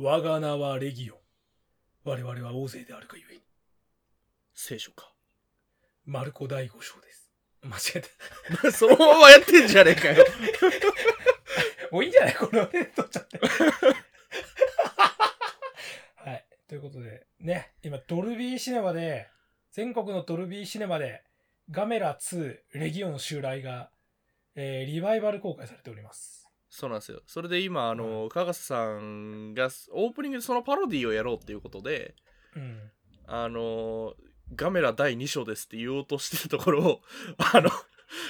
我が名はレギオン。我々は大勢であるかゆえに。聖書か。マルコ第五章です。間違えた。そのままやってんじゃねえかよ。もういいんじゃない？この辺取っちゃって。はい。ということで、ね、今、ドルビーシネマで、全国のドルビーシネマで、ガメラ2レギオン襲来が、えーリバイバル公開されております。そうなんですよ。それで今、あの、かがせさんがオープニングでそのパロディをやろうっていうことで、うん。あの、ガメラ第2章ですって言おうとしてるところを、あの、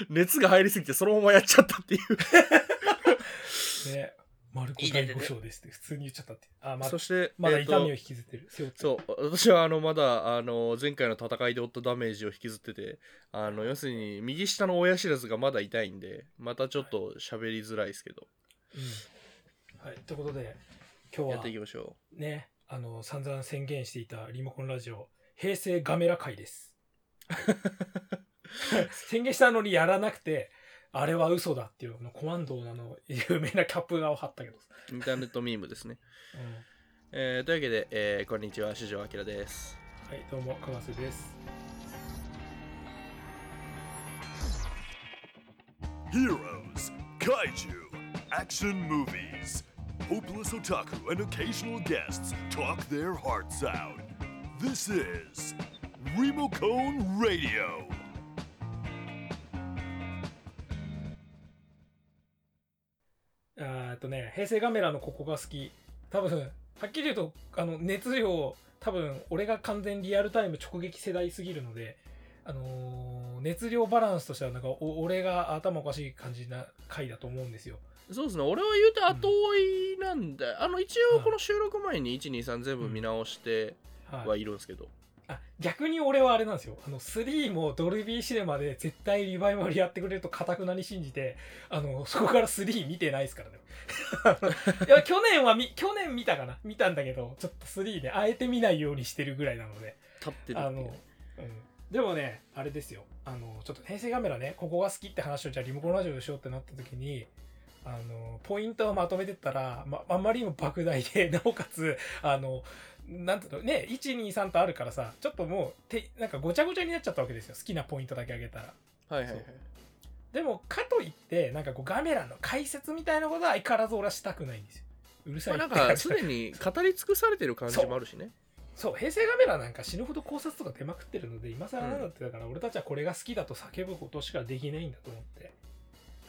熱が入りすぎてそのままやっちゃったっていう。ね、マルコ第五章ですって普通に言っちゃったっていう。あ、まあそ、して、まだ痛みを引きずってる。背負ってるそう私はあのまだあの前回の戦いで負ったダメージを引きずっててあの要するに右下の親知らずがまだ痛いんでまたちょっと喋りづらいですけどうん。はい。ということで、今日はやっていきましょね、あの、散々宣言していたリモコンラジオ、平成ガメラ会です。宣言したのにやらなくて、あれは嘘だっていうのコマンドのあの有名なキャップ画を貼ったけどインターネットミームですね、うんえーというわけで、えーこんにちは四条明ですはい、どうも、かがせです。Heroes, kaiju, action movies. Hopeless otaku and occasional guests talk their hearts out. This is Remocone Radio. えっとね、平成ガメラのここが好き。多分、はっきり言うと、あの、熱量、多分、俺が完全リアルタイム直撃世代すぎるので、あのー熱量バランスとしては、なんか、お俺が頭おかしい感じな回だと思うんですよ。そうですね俺は言うて後追いなんで、あの一応この収録前に123全部見直してはい。はいるんですけど、あ逆に俺はあれなんですよ。あの3もドルビーシネマで絶対リバイバルやってくれるとかたくなに信じてあのそこから3見てないですからね。いや去年はみ去年見たかな？見たんだけどちょっと3ねあえて見ないようにしてるぐらいなので。立ってるあの、うん、でもねあれですよ。あのちょっと平成カメラねここが好きって話をじゃあリモコンラジオでしようってなった時にあのポイントをまとめてったら、まあんまりにも莫大でなおかつあのなんていうの？ね123とあるからさちょっともうてなんかごちゃごちゃになっちゃったわけですよ。好きなポイントだけあげたら。はいはいはい。でもかといってなんかこうガメラの解説みたいなことは相変わらず俺はしたくないんですよ。うるさいなんかすでに語り尽くされてる感じもあるしね。そう、平成ガメラなんか死ぬほど考察とか出まくってるので、今更なんだってだから、俺たちはこれが好きだと叫ぶことしかできないんだと思って。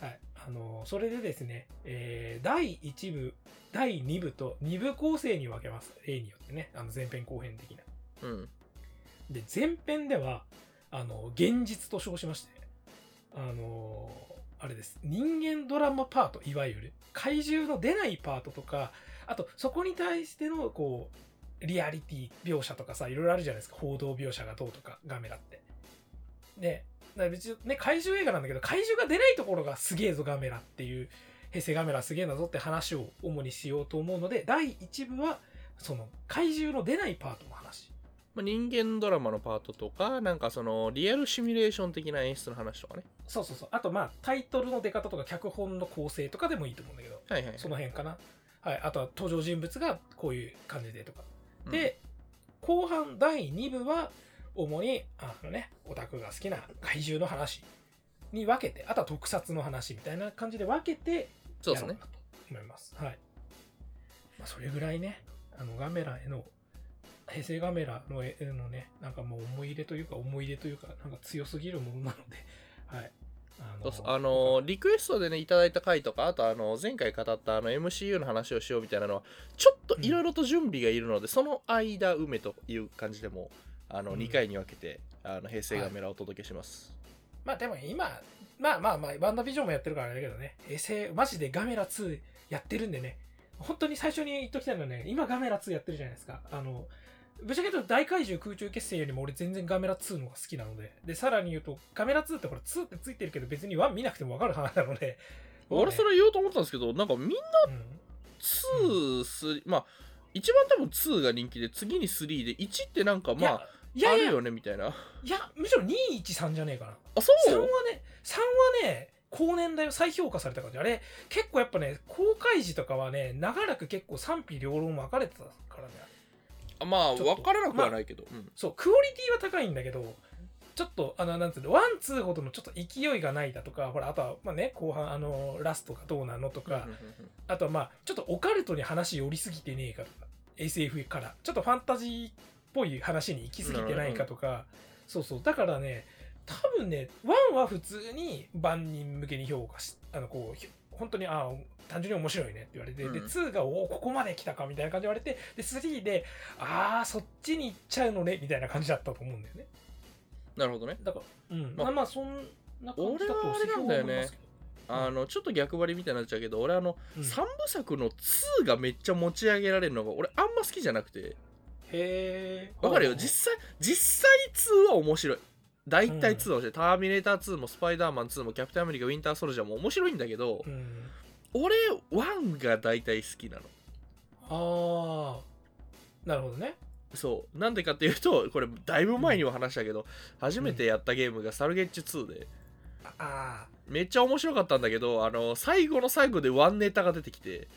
はい。あの、それでですね、えー、第1部、第2部と2部構成に分けます。例によってね、あの前編後編的な。うんで、前編では、あの、現実と称しまして、あの、あれです。人間ドラマパート、いわゆる。怪獣の出ないパートとか、あと、そこに対しての、こう、リアリティ描写とかさ、いろいろあるじゃないですか。報道描写がどうとか、ガメラって。で、ら別にね、怪獣映画なんだけど、怪獣が出ないところがすげえぞ、ガメラっていう、平成ガメラすげえなぞって話を主にしようと思うので、第1部は、その、怪獣の出ないパートの話。まあ、人間ドラマのパートとかなんかそのリアルシミュレーション的な演出の話とかねそうそうそう。あと、まあ、タイトルの出方とか、脚本の構成とかでもいいと思うんだけど、はいはいその辺かな。はい。あとは、登場人物がこういう感じでとか。うんで、後半第2部は、主に、あのね、オタクが好きな怪獣の話に分けて、あとは特撮の話みたいな感じで分けて、そうですねと思います。はい。まあ、それぐらいね、あの、ガメラへの、平成ガメラの絵のね、なんかもう思い入れというか、思い入れというか、なんか強すぎるものなので、はい。あのリクエストでねいただいた回とかあとあの前回語ったあの MCU の話をしようみたいなのはちょっといろいろと準備がいるので、その間埋めという感じでもあのうん。2回に分けてあの平成ガメラをお届けします、まあでも今、まあまあまあ、ワンダービジョンもやってるからあれだけどね、平成、マジでガメラ2やってるんでね、本当に最初に言っときたいのはね、今ガメラ2やってるじゃないですか。あの、ぶっちゃけ言うと大怪獣空中決戦よりも俺全然ガメラ2の方が好きなので、で、さらに言うと、ガメラ2ってほら2ってついてるけど別に1見なくてもわかる話なので、俺それ言おうと思ったんですけどなんかみんなうん、2、3まあ一番多分2が人気で次に3で1ってなんかまあいやあるよねみたいな。いや、むしろ213じゃねえかな。あそう？3はね、3はね、高年代を再評価された感じ。あれ結構やっぱね公開時とかはね長らく結構賛否両論分かれてたからね。あまあちょっと。分からなくはないけど、うん。そうクオリティは高いんだけどちょっとあのなんつうのワンツーほどのちょっと勢いがないだとかほらあとはまあね後半あのラストがどうなのとか、うんうんうんあとはまあちょっとオカルトに話寄りすぎてねえかとか SF から。ちょっとファンタジーっぽい話に行き過ぎてないかとかそうそう。だからね多分ね1は普通に万人向けに評価しあのこうひ本当にああ単純に面白いねって言われて、でうん。2がおおここまで来たかみたいな感じで言われてで3でああそっちに行っちゃうのねみたいな感じだったと思うんだよね。なるほどね。だからうん。まあまあまあそんな感じだと俺はんだよね。あのちょっと逆張りみたいになっちゃうけど俺あの、うん。三部作の2がめっちゃ持ち上げられるのが俺あんま好きじゃなくてへえわかるよ。実際実際2は面白い。大体2は面白い、ターミネーター2もスパイダーマン2もキャプテンアメリカウィンターソルジャーも面白いんだけど、うん。俺1が大体好きなの。ああなるほどね。そう。なんでかっていうとこれだいぶ前にも話したけど、初めてやったゲームがサルゲッチュ2で。ああめっちゃ面白かったんだけどあの最後の最後でワンネタが出てきて。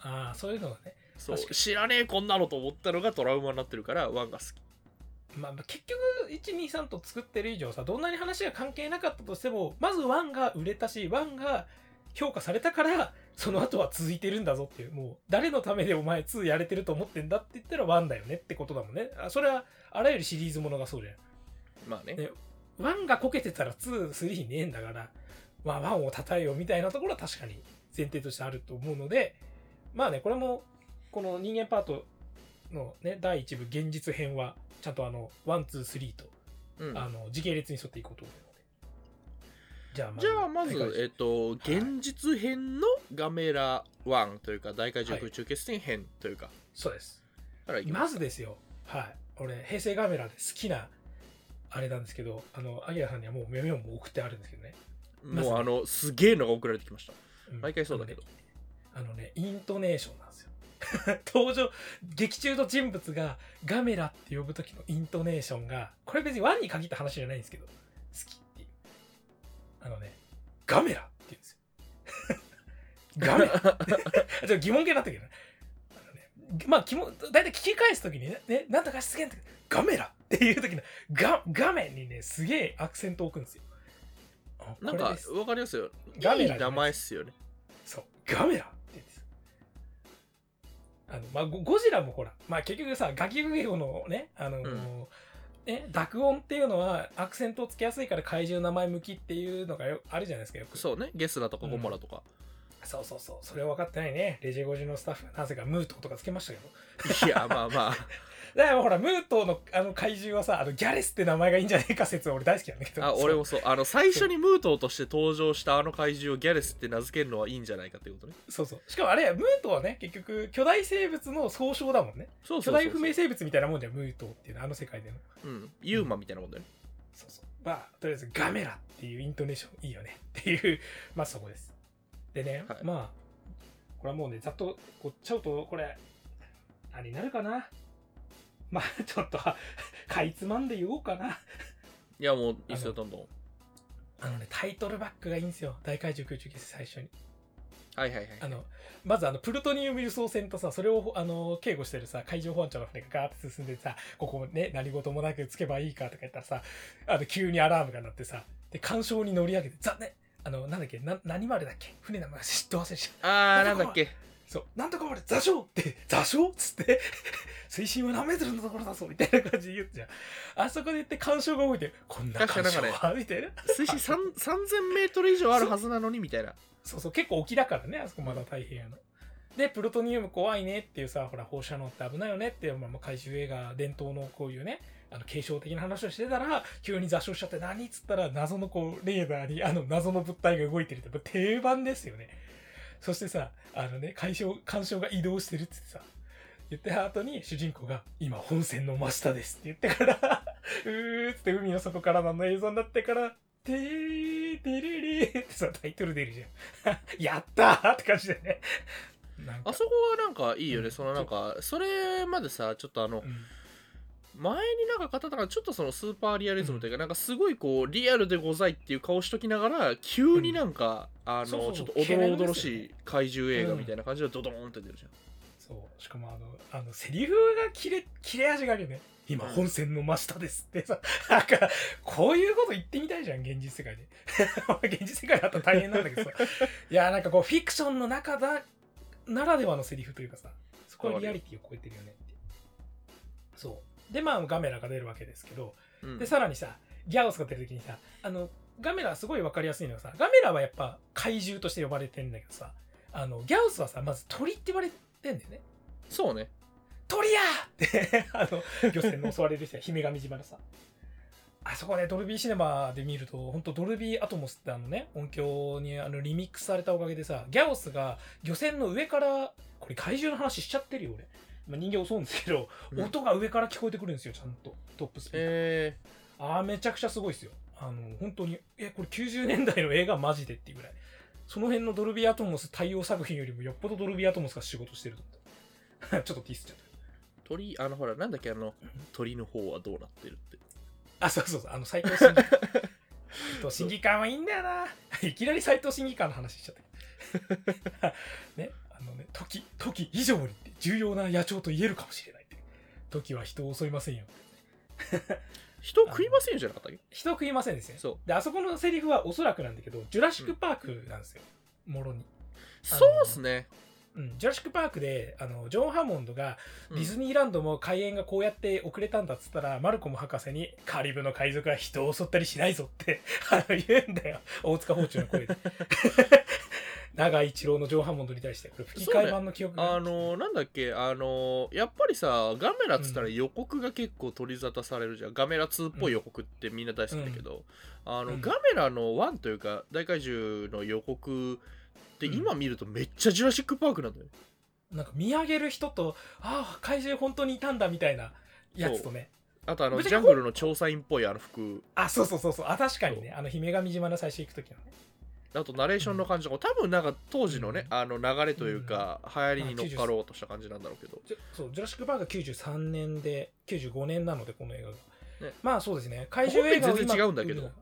ああそういうのがねそう。知らねえこんなのと思ったのがトラウマになってるからワンが好き。まあ、まあ結局123と作ってる以上さどんなに話が関係なかったとしてもまず1が売れたし1が評価されたからその後は続いてるんだぞっていう。もう誰のためでお前2やれてると思ってんだって言ったら1だよねってことだもんね。あそれはあらゆるシリーズものがそうじゃん。まあね。ね1がこけてたら23ねえんだからまあ1を称えようみたいなところは確かに前提としてあると思うのでまあねこれもこの人間パートのね第1部現実編はちゃんとあの123とうん。あの時系列に沿っていこうと思うので。じゃあじゃあまず、えっと、現実編のガメラ1というか大怪獣空中決戦編というか、そうです。まずですよ。はい。俺平成ガメラで好きなあれなんですけどあのアギラさんにはもうメモも送ってあるんですけどね、まずもうあのすげえのが送られてきました。うん。毎回そうだけど、あのねイントネーション登場劇中の人物がガメラって呼ぶ時のイントネーションがこれ別にワンに限った話じゃないんですけど好きっていう。あのねガメラって言うんですよ。ガメラ。ちょっと疑問形になったけどね。まあ疑問大体聞き返す時にねねなんとか出現ってガメラっていう時のガガメにねすげえアクセントを置くんですよ。あなんかわかりますよ。ガメラいい名前っすよね。そう、ガメラ。あの、まあ、ゴゴジラもほら、まあ結局さ、ガキグゲゴのね、あのーうんね、濁音っていうのはアクセントをつけやすいから怪獣名前向きっていうのがよあるじゃないですか、よく。そうねゲスラとかゴモラとか、そうそうそう。それは分かってないね。レジェゴジのスタッフがなぜかムートとかつけましたけど。いやまあまあだからほら、ムートのあの怪獣はさ、あのギャレスって名前がいいんじゃないか説は俺大好きなんだけど。あ俺もそうあの最初にムートーとして登場したあの怪獣をギャレスって名付けるのはいいんじゃないかっていうことねそうそう。しかもあれ、ムートはね、結局、巨大生物の総称だもんね。そうそう巨大不明生物みたいなもんじゃん、ムートっていうのは、あの世界での。うんユーマみたいなもんだよね、そうそう。まあ、とりあえずガメラっていうイントネーションいいよねっていう、まあそこです。でね、はいまあ、これはもうね、ざっとこっちゃうと、これ、何になるかな。まあ、ちょっと、かいつまんで言おうかな。いやもういいっすよどんどんあのね、タイトルバックがいいんですよ。大怪獣空中決戦最初に。はいはいはいあの、まずあの、プルトニウム輸送船とさ、それを、あの、警護してるさ、海上保安庁の船がガーって進んでさ、ここね、何事もなくつけばいいかとか言ったらさ、あの、急にアラームが鳴ってさ、で、干渉に乗り上げて、残念あの、なんだっけ、な、何丸だっけ？船の名前知って忘れちゃう。あーなんだっけ？そう、なんとか俺、座礁って、座礁っつって、水深は何メートルのところだぞ、みたいな感じで言うじゃん。あそこで言って干渉が動いて、こんな干渉確かは、みたいな。水深3 3000メートル以上あるはずなのにみたいなそうそう、結構沖だからね、あそこまだ太平洋の。で、プルトニウム怖いねっていうさ、ほら、放射能って危ないよねっていう、まあ、まあ怪獣映画伝統のこういうね、あの、継承的な話をしてたら、急に座礁しちゃって何っつったら、謎のこう、レーダーにあの謎の物体が動いてるって、定番ですよね。そしてさ、あのね、干渉、干渉が移動してるって言ってさ、言った後に主人公が、今本線の真下ですって言ってから、うーって海の底からの映像になってから、てー、てれれーってさ、タイトル出るじゃん。やったーって感じでね。なんか。あそこはなんかいいよね、うん。そのなんかそれまでさちょっとあのうん前になんか語ったからちょっとそのスーパーリアリズムというか、なんかすごいこうリアルでございっていう顔しときながら急になんか、あのちょっとおどろおどろしい怪獣映画みたいな感じでドドーンって出るじゃん、そう。しかもあのあのセリフが切れ切れ味があるよね。今うん。本線の真下ですってさ。なんかこういうこと言ってみたいじゃん現実世界で。現実世界だったら大変なんだけどさ。いやなんかこうフィクションの中だならではのセリフというかさ。そこはリアリティを超えてるよねって。そうでまあガメラが出るわけですけどうん。でさらにさギャオスが出る時にさあのガメラはすごい分かりやすいのがさガメラはやっぱ怪獣として呼ばれてんだけどさあのギャオスはさまず鳥って言われてんだよね。そうね。鳥や！ーってあの漁船の襲われる人は姫神島のさ。あそこねドルビーシネマで見ると本当ドルビーアトモスってあのね音響にあのリミックスされたおかげでさギャオスが漁船の上からこれ怪獣の話しちゃってるよ俺、まあ、人間襲うんですけど、うん。音が上から聞こえてくるんですよちゃんと。トップスピーカー。えああめちゃくちゃすごいですよ。あの本当にえこれ90年代の映画マジでっていうぐらい。その辺のドルビーアトモス対応作品よりもよっぽどドルビーアトモスが仕事してると思って。ちょっとティスっちゃった。ー、鳥あのほらなんだっけあの鳥の方はどうなってるって。あ、そうそうそう、あの、斎藤審議官。えっと、審議官はいいんだよな。いきなり斎藤審議官の話しちゃった。ね、あのね、時、時以上に。って重要な野鳥と言えるかもしれないって。時は人を襲いませんよ。人食いませんよじゃなかったっけ？人を食いませんですね。そうで、あそこのセリフはおそらくなんだけど、ジュラシックパークなんですよ。もろに。そうっすねうん、ジュラシック・パークであのジョン・ハモンドがうんディズニーランドも開園がこうやって遅れたんだっつったら、マルコム博士にカリブの海賊は人を襲ったりしないぞってあの言うんだよ大塚包丁の声で長井一郎のジョン・ハモンドに対してこれ吹き替え版の記憶があのなんだっけあのやっぱりさガメラっつったら予告が結構取り沙汰されるじゃん、ガメラ2っぽい予告ってみんな大好きだけど、あのうん。ガメラの1というか大怪獣の予告ってうん今見るとめっちゃジュラシック・パークなんだよ。ねなんか見上げる人とああ怪獣本当にいたんだみたいなやつとね。あとあのジャングルの調査員っぽいあの服。あそうそうそうそう。あ確かにね。あの姫神島の最初行く時のねあとナレーションの感じとか多分なんか当時のね、うん。あの流れというか、流行りに乗っかろうとした感じなんだろうけど。そうジュラシック・パークが93年で95年なのでこの映画が、ね。まあそうですね。怪獣映画を本編全然今違うんだけど。売るな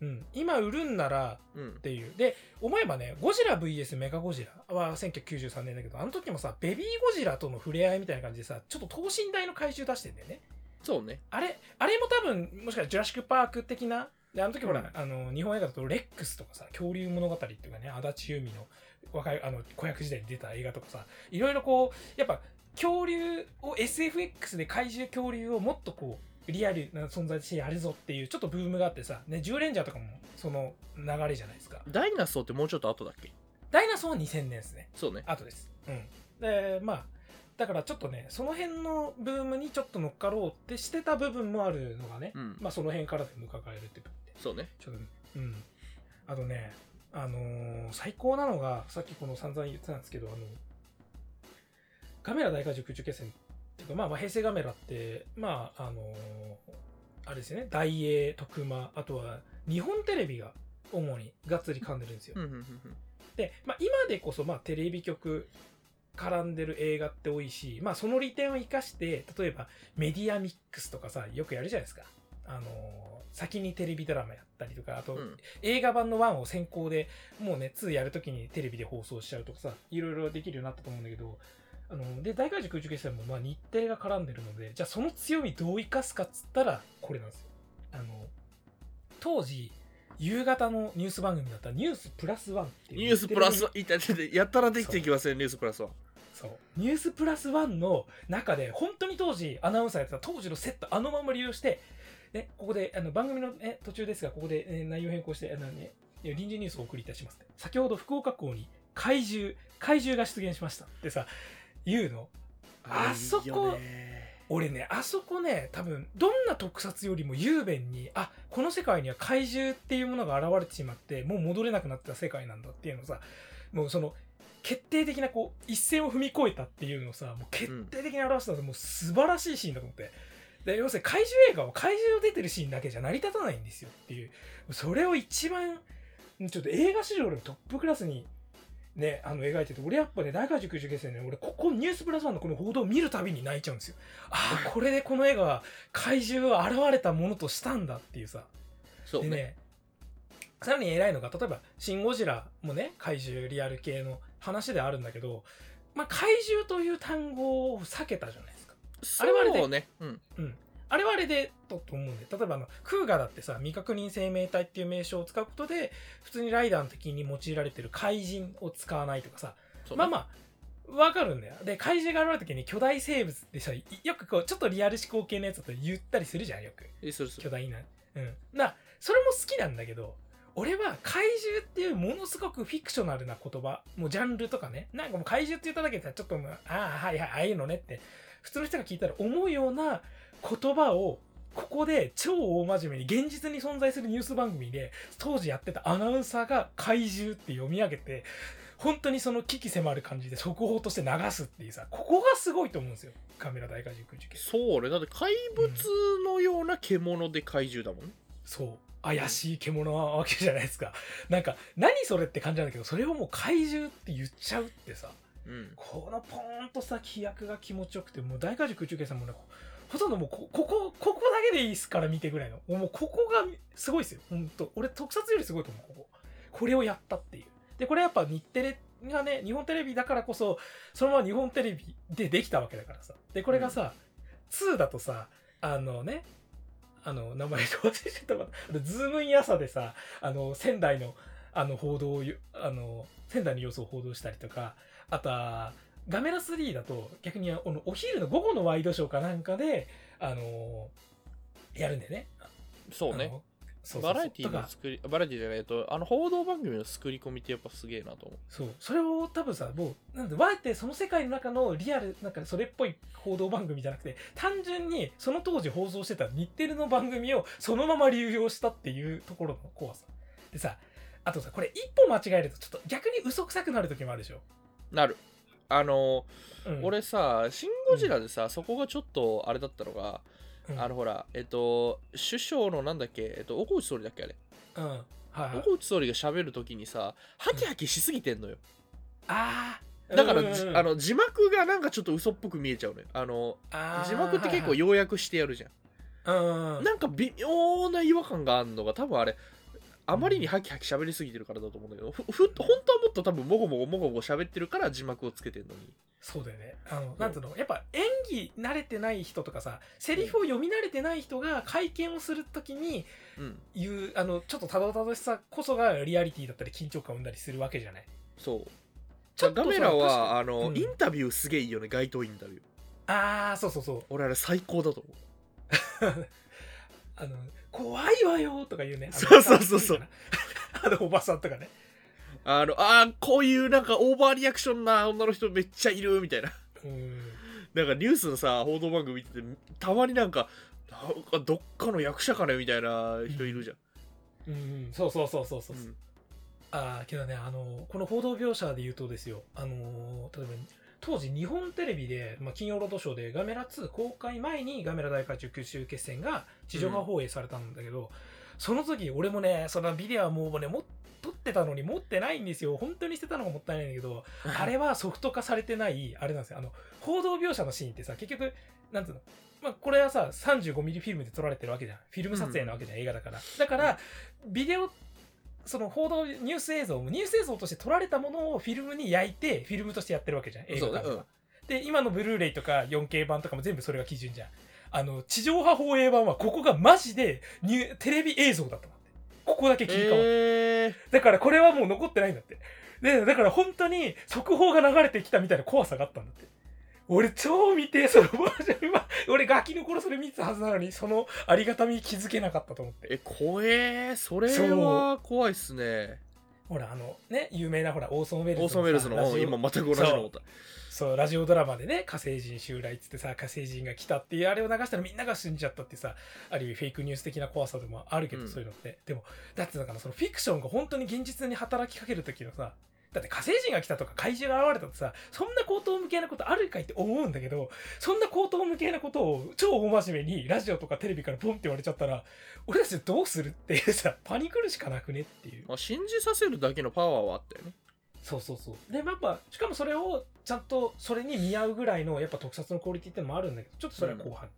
うん、今売るんならうん。っていう。で思えばねゴジラ VS メガゴジラは1993年だけどあの時もさベビーゴジラとの触れ合いみたいな感じでさちょっと等身大の怪獣出してんだよね。そうね。あれあれも多分もしかしたらジュラシック・パーク的なであの時ほら、うん。あの日本映画だとレックスとかさ恐竜物語っていうかね足立由美の若いあの子役時代に出た映画とかさいろいろこうやっぱ恐竜を SFX で怪獣恐竜をもっとこうリアルな存在としてやるぞっていうちょっとブームがあってさ、ね、10レンジャーとかもその流れじゃないですか。ダイナソーってもうちょっと後だっけ？ダイナソーは2000年ですね。そうね。後です。うん。でまあだからちょっとねその辺のブームにちょっと乗っかろうってしてた部分もあるのがね、うん。まあその辺からでも伺えるって部分でそうね。ちょっとうん。あとねあのー最高なのがさっきこの散々言ってたんですけどあのカメラ大怪獣空中決戦っていうかまあまあ平成カメラってまああのーあれですよね。大英徳間あとは日本テレビが主にがっつり噛んでるんですよ、で、まあ、今でこそまあテレビ局絡んでる映画って多いし、まあ、その利点を生かして例えばメディアミックスとかさよくやるじゃないですか。あのー先にテレビドラマやったりとかあと、うん。映画版の1を先行でもうね2やるときにテレビで放送しちゃうとかさいろいろできるようになったと思うんだけどあので大怪獣空中決戦もまあ日テレが絡んでるのでじゃあその強みどう生かすかっつったらこれなんですよ。あの当時夕方のニュース番組だったニュースプラスワンっていうニュースプラステレビいたいたいたやったらできていきますねニュースプラスはそう。ニュースプラスワンの中で本当に当時アナウンサーやってた当時のセットあのまま利用して、ね、ここであの番組の、ね、途中ですがここで、えー内容変更してあの、ね、臨時ニュースをお送りいたします。先ほど福岡港に怪獣怪獣が出現しました。ってさ言うの？あそこ俺ねあそこね多分どんな特撮よりも雄弁にあこの世界には怪獣っていうものが現れてしまってもう戻れなくなった世界なんだっていうのをさもうその決定的なこう一線を踏み越えたっていうのをさもう決定的に表したのもう素晴らしいシーンだと思ってで要するに怪獣映画は怪獣出てるシーンだけじゃ成り立たないんですよっていう。それを一番ちょっと映画史上トップクラスにね、あの描いてて俺やっぱね大怪獣空中決戦ね俺ここニュースプラスワンのこの報道を見るたびに泣いちゃうんですよ。ああこれでこの絵が怪獣が現れたものとしたんだっていうさ。そう。ねでねさらに偉いのが例えば「シン・ゴジラ」もね怪獣リアル系の話であるんだけど、まあ、怪獣という単語を避けたじゃない。ですかあれはあれで。ねうん。うん。あれはあれでとと思うんで例えばあのクーガだってさ未確認生命体っていう名称を使うことで普通にライダーの敵に用いられてる怪人を使わないとかさね。まあまあわかるんだよ。で怪獣が現れた時に巨大生物ってさいよくこうちょっとリアル思考系のやつだと言ったりするじゃんよく。巨大な。うん。なそれも好きなんだけど俺は怪獣っていうものすごくフィクショナルな言葉もうジャンルとかね。なんかもう怪獣って言っただけでさちょっともうああはいはいああいうのねって普通の人が聞いたら思うような言葉をここで超大真面目に現実に存在するニュース番組で当時やってたアナウンサーが怪獣って読み上げて本当にその危機迫る感じで速報として流すっていうさここがすごいと思うんですよ。カメラ大怪獣空中継そうね。だって怪物のような獣で怪獣だもん。ねそう。怪しい獣なわけじゃないですか。なんか何それって感じなんだけどそれをもう怪獣って言っちゃうってさこのポーンとさ飛躍が気持ちよくてもう大怪獣空中継さんもねほとんどもうこここここだけでいいっすから見てぐらいのもうここがすごいですよほんと。俺特撮よりすごいと思うここ。これをやったっていう。でこれやっぱ日テレがね日本テレビだからこそそのまま日本テレビでできたわけだからさ。でこれがさ、2だとさあのねあの名前どう忘れちゃったかズームイン朝でさあの仙台のあの報道をあの仙台の様子を報道したりとかあとはガメラ3だと逆にあのお昼の午後のワイドショーかなんかであのやるんだよね。そうね。あのそうそうそう。バラエティの作りバラエティじゃないとあの報道番組の作り込みってやっぱすげえなと思う。そう。それを多分さもうなんであえてその世界の中のリアルなんかそれっぽい報道番組じゃなくて単純にその当時放送してた日テレの番組をそのまま流用したっていうところの怖さ。でさあとさこれ一歩間違えるとちょっと逆に嘘くさくなる時もあるでしょ、なる。あのうん、俺さ「シン・ゴジラ」でさ、そこがちょっとあれだったのが、うん、あのほらえっと首相のなんだっけえっと岡内総理だっけあれ。うん。はいはい。岡内総理が喋るときにさハキハキしすぎてんのよ、ああだから、うんうんうんじあの字幕がなんかちょっと嘘っぽく見えちゃうのよ。あの字幕って結構はい要約してやるじゃん、はいうんうん。なんか微妙な違和感があるのが多分あれあまりにハキハキ喋りすぎてるからだと思うんだけどふふ本当はもっと多分もごもごもごもご喋ってるから字幕をつけてんのに。そうだよね。あの、なんつうの、やっぱ演技慣れてない人とかさ、セリフを読み慣れてない人が会見をするときにうん。言う、あの、ちょっとたどたどしさこそがリアリティだったり緊張感を生んだりするわけじゃない？そう。ちょっとさガメラはあの、うん。インタビューすげえいいよね街頭インタビュー。あー、そうそうそう。俺あれ最高だと思う。あの、怖いわよとか言うね。そうそうそうそう。あの、おばさんとかね。あのあーこういうなんかオーバーリアクションな女の人めっちゃいるみたいなうん。なんかニュースのさ報道番組見ててたまになんかなんかどっかの役者かねみたいな人いるじゃん、うん、そうそうそうそうそう。うんああけどねあのこの報道描写で言うとですよあの例えば当時日本テレビで、まあ、金曜ロードショーでガメラ2公開前にガメラ大会中九州決戦が地上波放映されたんだけど、その時俺もねそのビデオはもうねも撮ってたのに持ってないんですよ。本当に捨てたのがもったいないんだけど あれはソフト化されてないあれなんですよ。あの報道描写のシーンってさ結局なんつうの？まあ、これはさ 35mm フィルムで撮られてるわけじゃん。フィルム撮影なわけじゃん、映画だから。だからビデオその報道ニュース映像もニュース映像として撮られたものをフィルムに焼いてフィルムとしてやってるわけじゃん映画館では、そうねで今のブルーレイとか 4K 版とかも全部それが基準じゃん。あの地上波放映版はここがマジでニュテレビ映像だったんだって。ここだけ切り替わって、えー。だからこれはもう残ってないんだって。でだから本当に速報が流れてきたみたいな怖さがあったんだって俺超見てそのバージョン今俺ガキの頃それ見てたはずなのにそのありがたみに気づけなかったと思って。え怖えーそれは怖いっすね。ほらあのね有名なほらオーソン・ウェルズオーソン・ウェルズの今全く同じの思った。そう。ラジオドラマでね火星人襲来っつってさ火星人が来たっていうあれを流したらみんなが信じちゃったってさある意味フェイクニュース的な怖さでもあるけど、うん。そういうのって。でもだってだからそのフィクションが本当に現実に働きかける時のさだって火星人が来たとか怪獣が現れたってさそんな高等無形なことあるかいって思うんだけどそんな高等無形なことを超大真面目にラジオとかテレビからボンって言われちゃったら俺たちどうするっていうさパニクるしかなくねっていう。まあ、信じさせるだけのパワーはあったよね。そうそうそう。で、まあやっぱしかもそれをちゃんとそれに見合うぐらいのやっぱ特撮のクオリティってのもあるんだけどちょっとそれは後半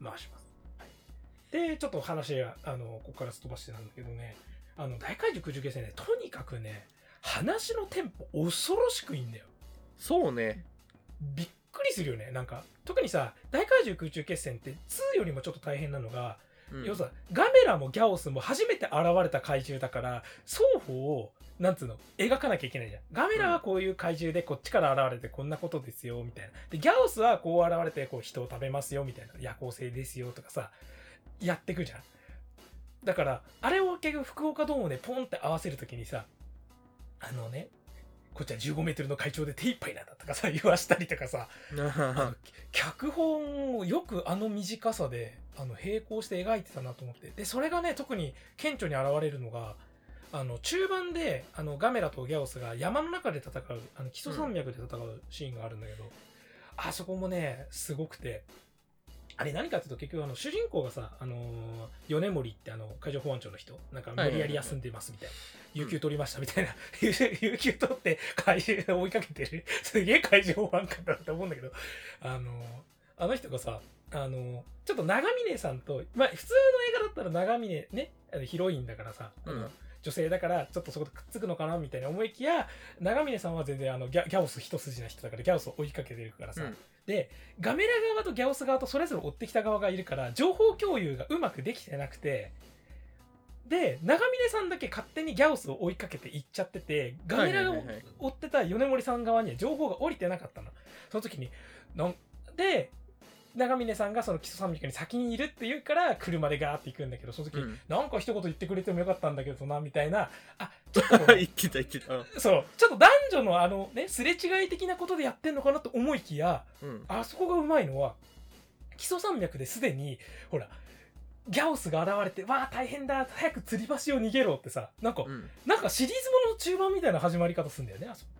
に回します、はい、でちょっと話があのここからすっ飛ばしてなんだけどね。あの大怪獣空中決戦ねとにかくね話のテンポ恐ろしくいいんだよ。そうね。びっくりするよね。なんか特にさ大怪獣空中決戦って2よりもちょっと大変なのが、うん。要するにガメラもギャオスも初めて現れた怪獣だから双方をなんつうの描かなきゃいけないじゃん。ガメラはこういう怪獣でこっちから現れてこんなことですよみたいな。でギャオスはこう現れてこう人を食べますよみたいな。夜行性ですよとかさやってくじゃん。だからあれを結局福岡ドームでポンって合わせるときにさあのねこっちは15メートルの会長で手一杯なんだとかさ言わしたりとかさ脚本をよくあの短さであの並行して描いてたなと思って。でそれがね特に顕著に現れるのがあの中盤であのガメラとギャオスが山の中で戦うあの基礎山脈で戦うシーンがあるんだけど、あそこもねすごくてあれ何かっていうと結局あの主人公がさ、あのー米森ってあの海上保安庁の人。なんか無理やり休んでますみたいな、有給取りましたみたいな、有 有給取って怪獣追いかけてる。すげえ海上保安官だって思うんだけど。あのーあの人がさあのちょっと長峰さんと、まあ、普通の映画だったら長峰ねあのヒロインだからさ、うん。女性だからちょっとそことくっつくのかなみたいな思いきや長峰さんは全然あのギャギャオス一筋な人だからギャオスを追いかけてるからさ、うんでガメラ側とギャオス側とそれぞれ追ってきた側がいるから情報共有がうまくできてなくてで長峰さんだけ勝手にギャオスを追いかけて行っちゃっててガメラを追ってた米森さん側には情報が降りてなかったの。その時になんで長峰さんがその基礎山脈に先にいるって言うから車でガーって行くんだけどその時、うん。なんか一言言ってくれてもよかったんだけどなみたいな。あ ちょっとこう言ってた言ってた。うんそう。ちょっと男女のあのねすれ違い的なことでやってんのかなと思いきやうん。あそこがうまいのは基礎山脈ですでにほらギャオスが現れてわあ大変だ早く吊り橋を逃げろってさなんか、うん。なんかシリーズものの中盤みたいな始まり方するんだよねあそこ。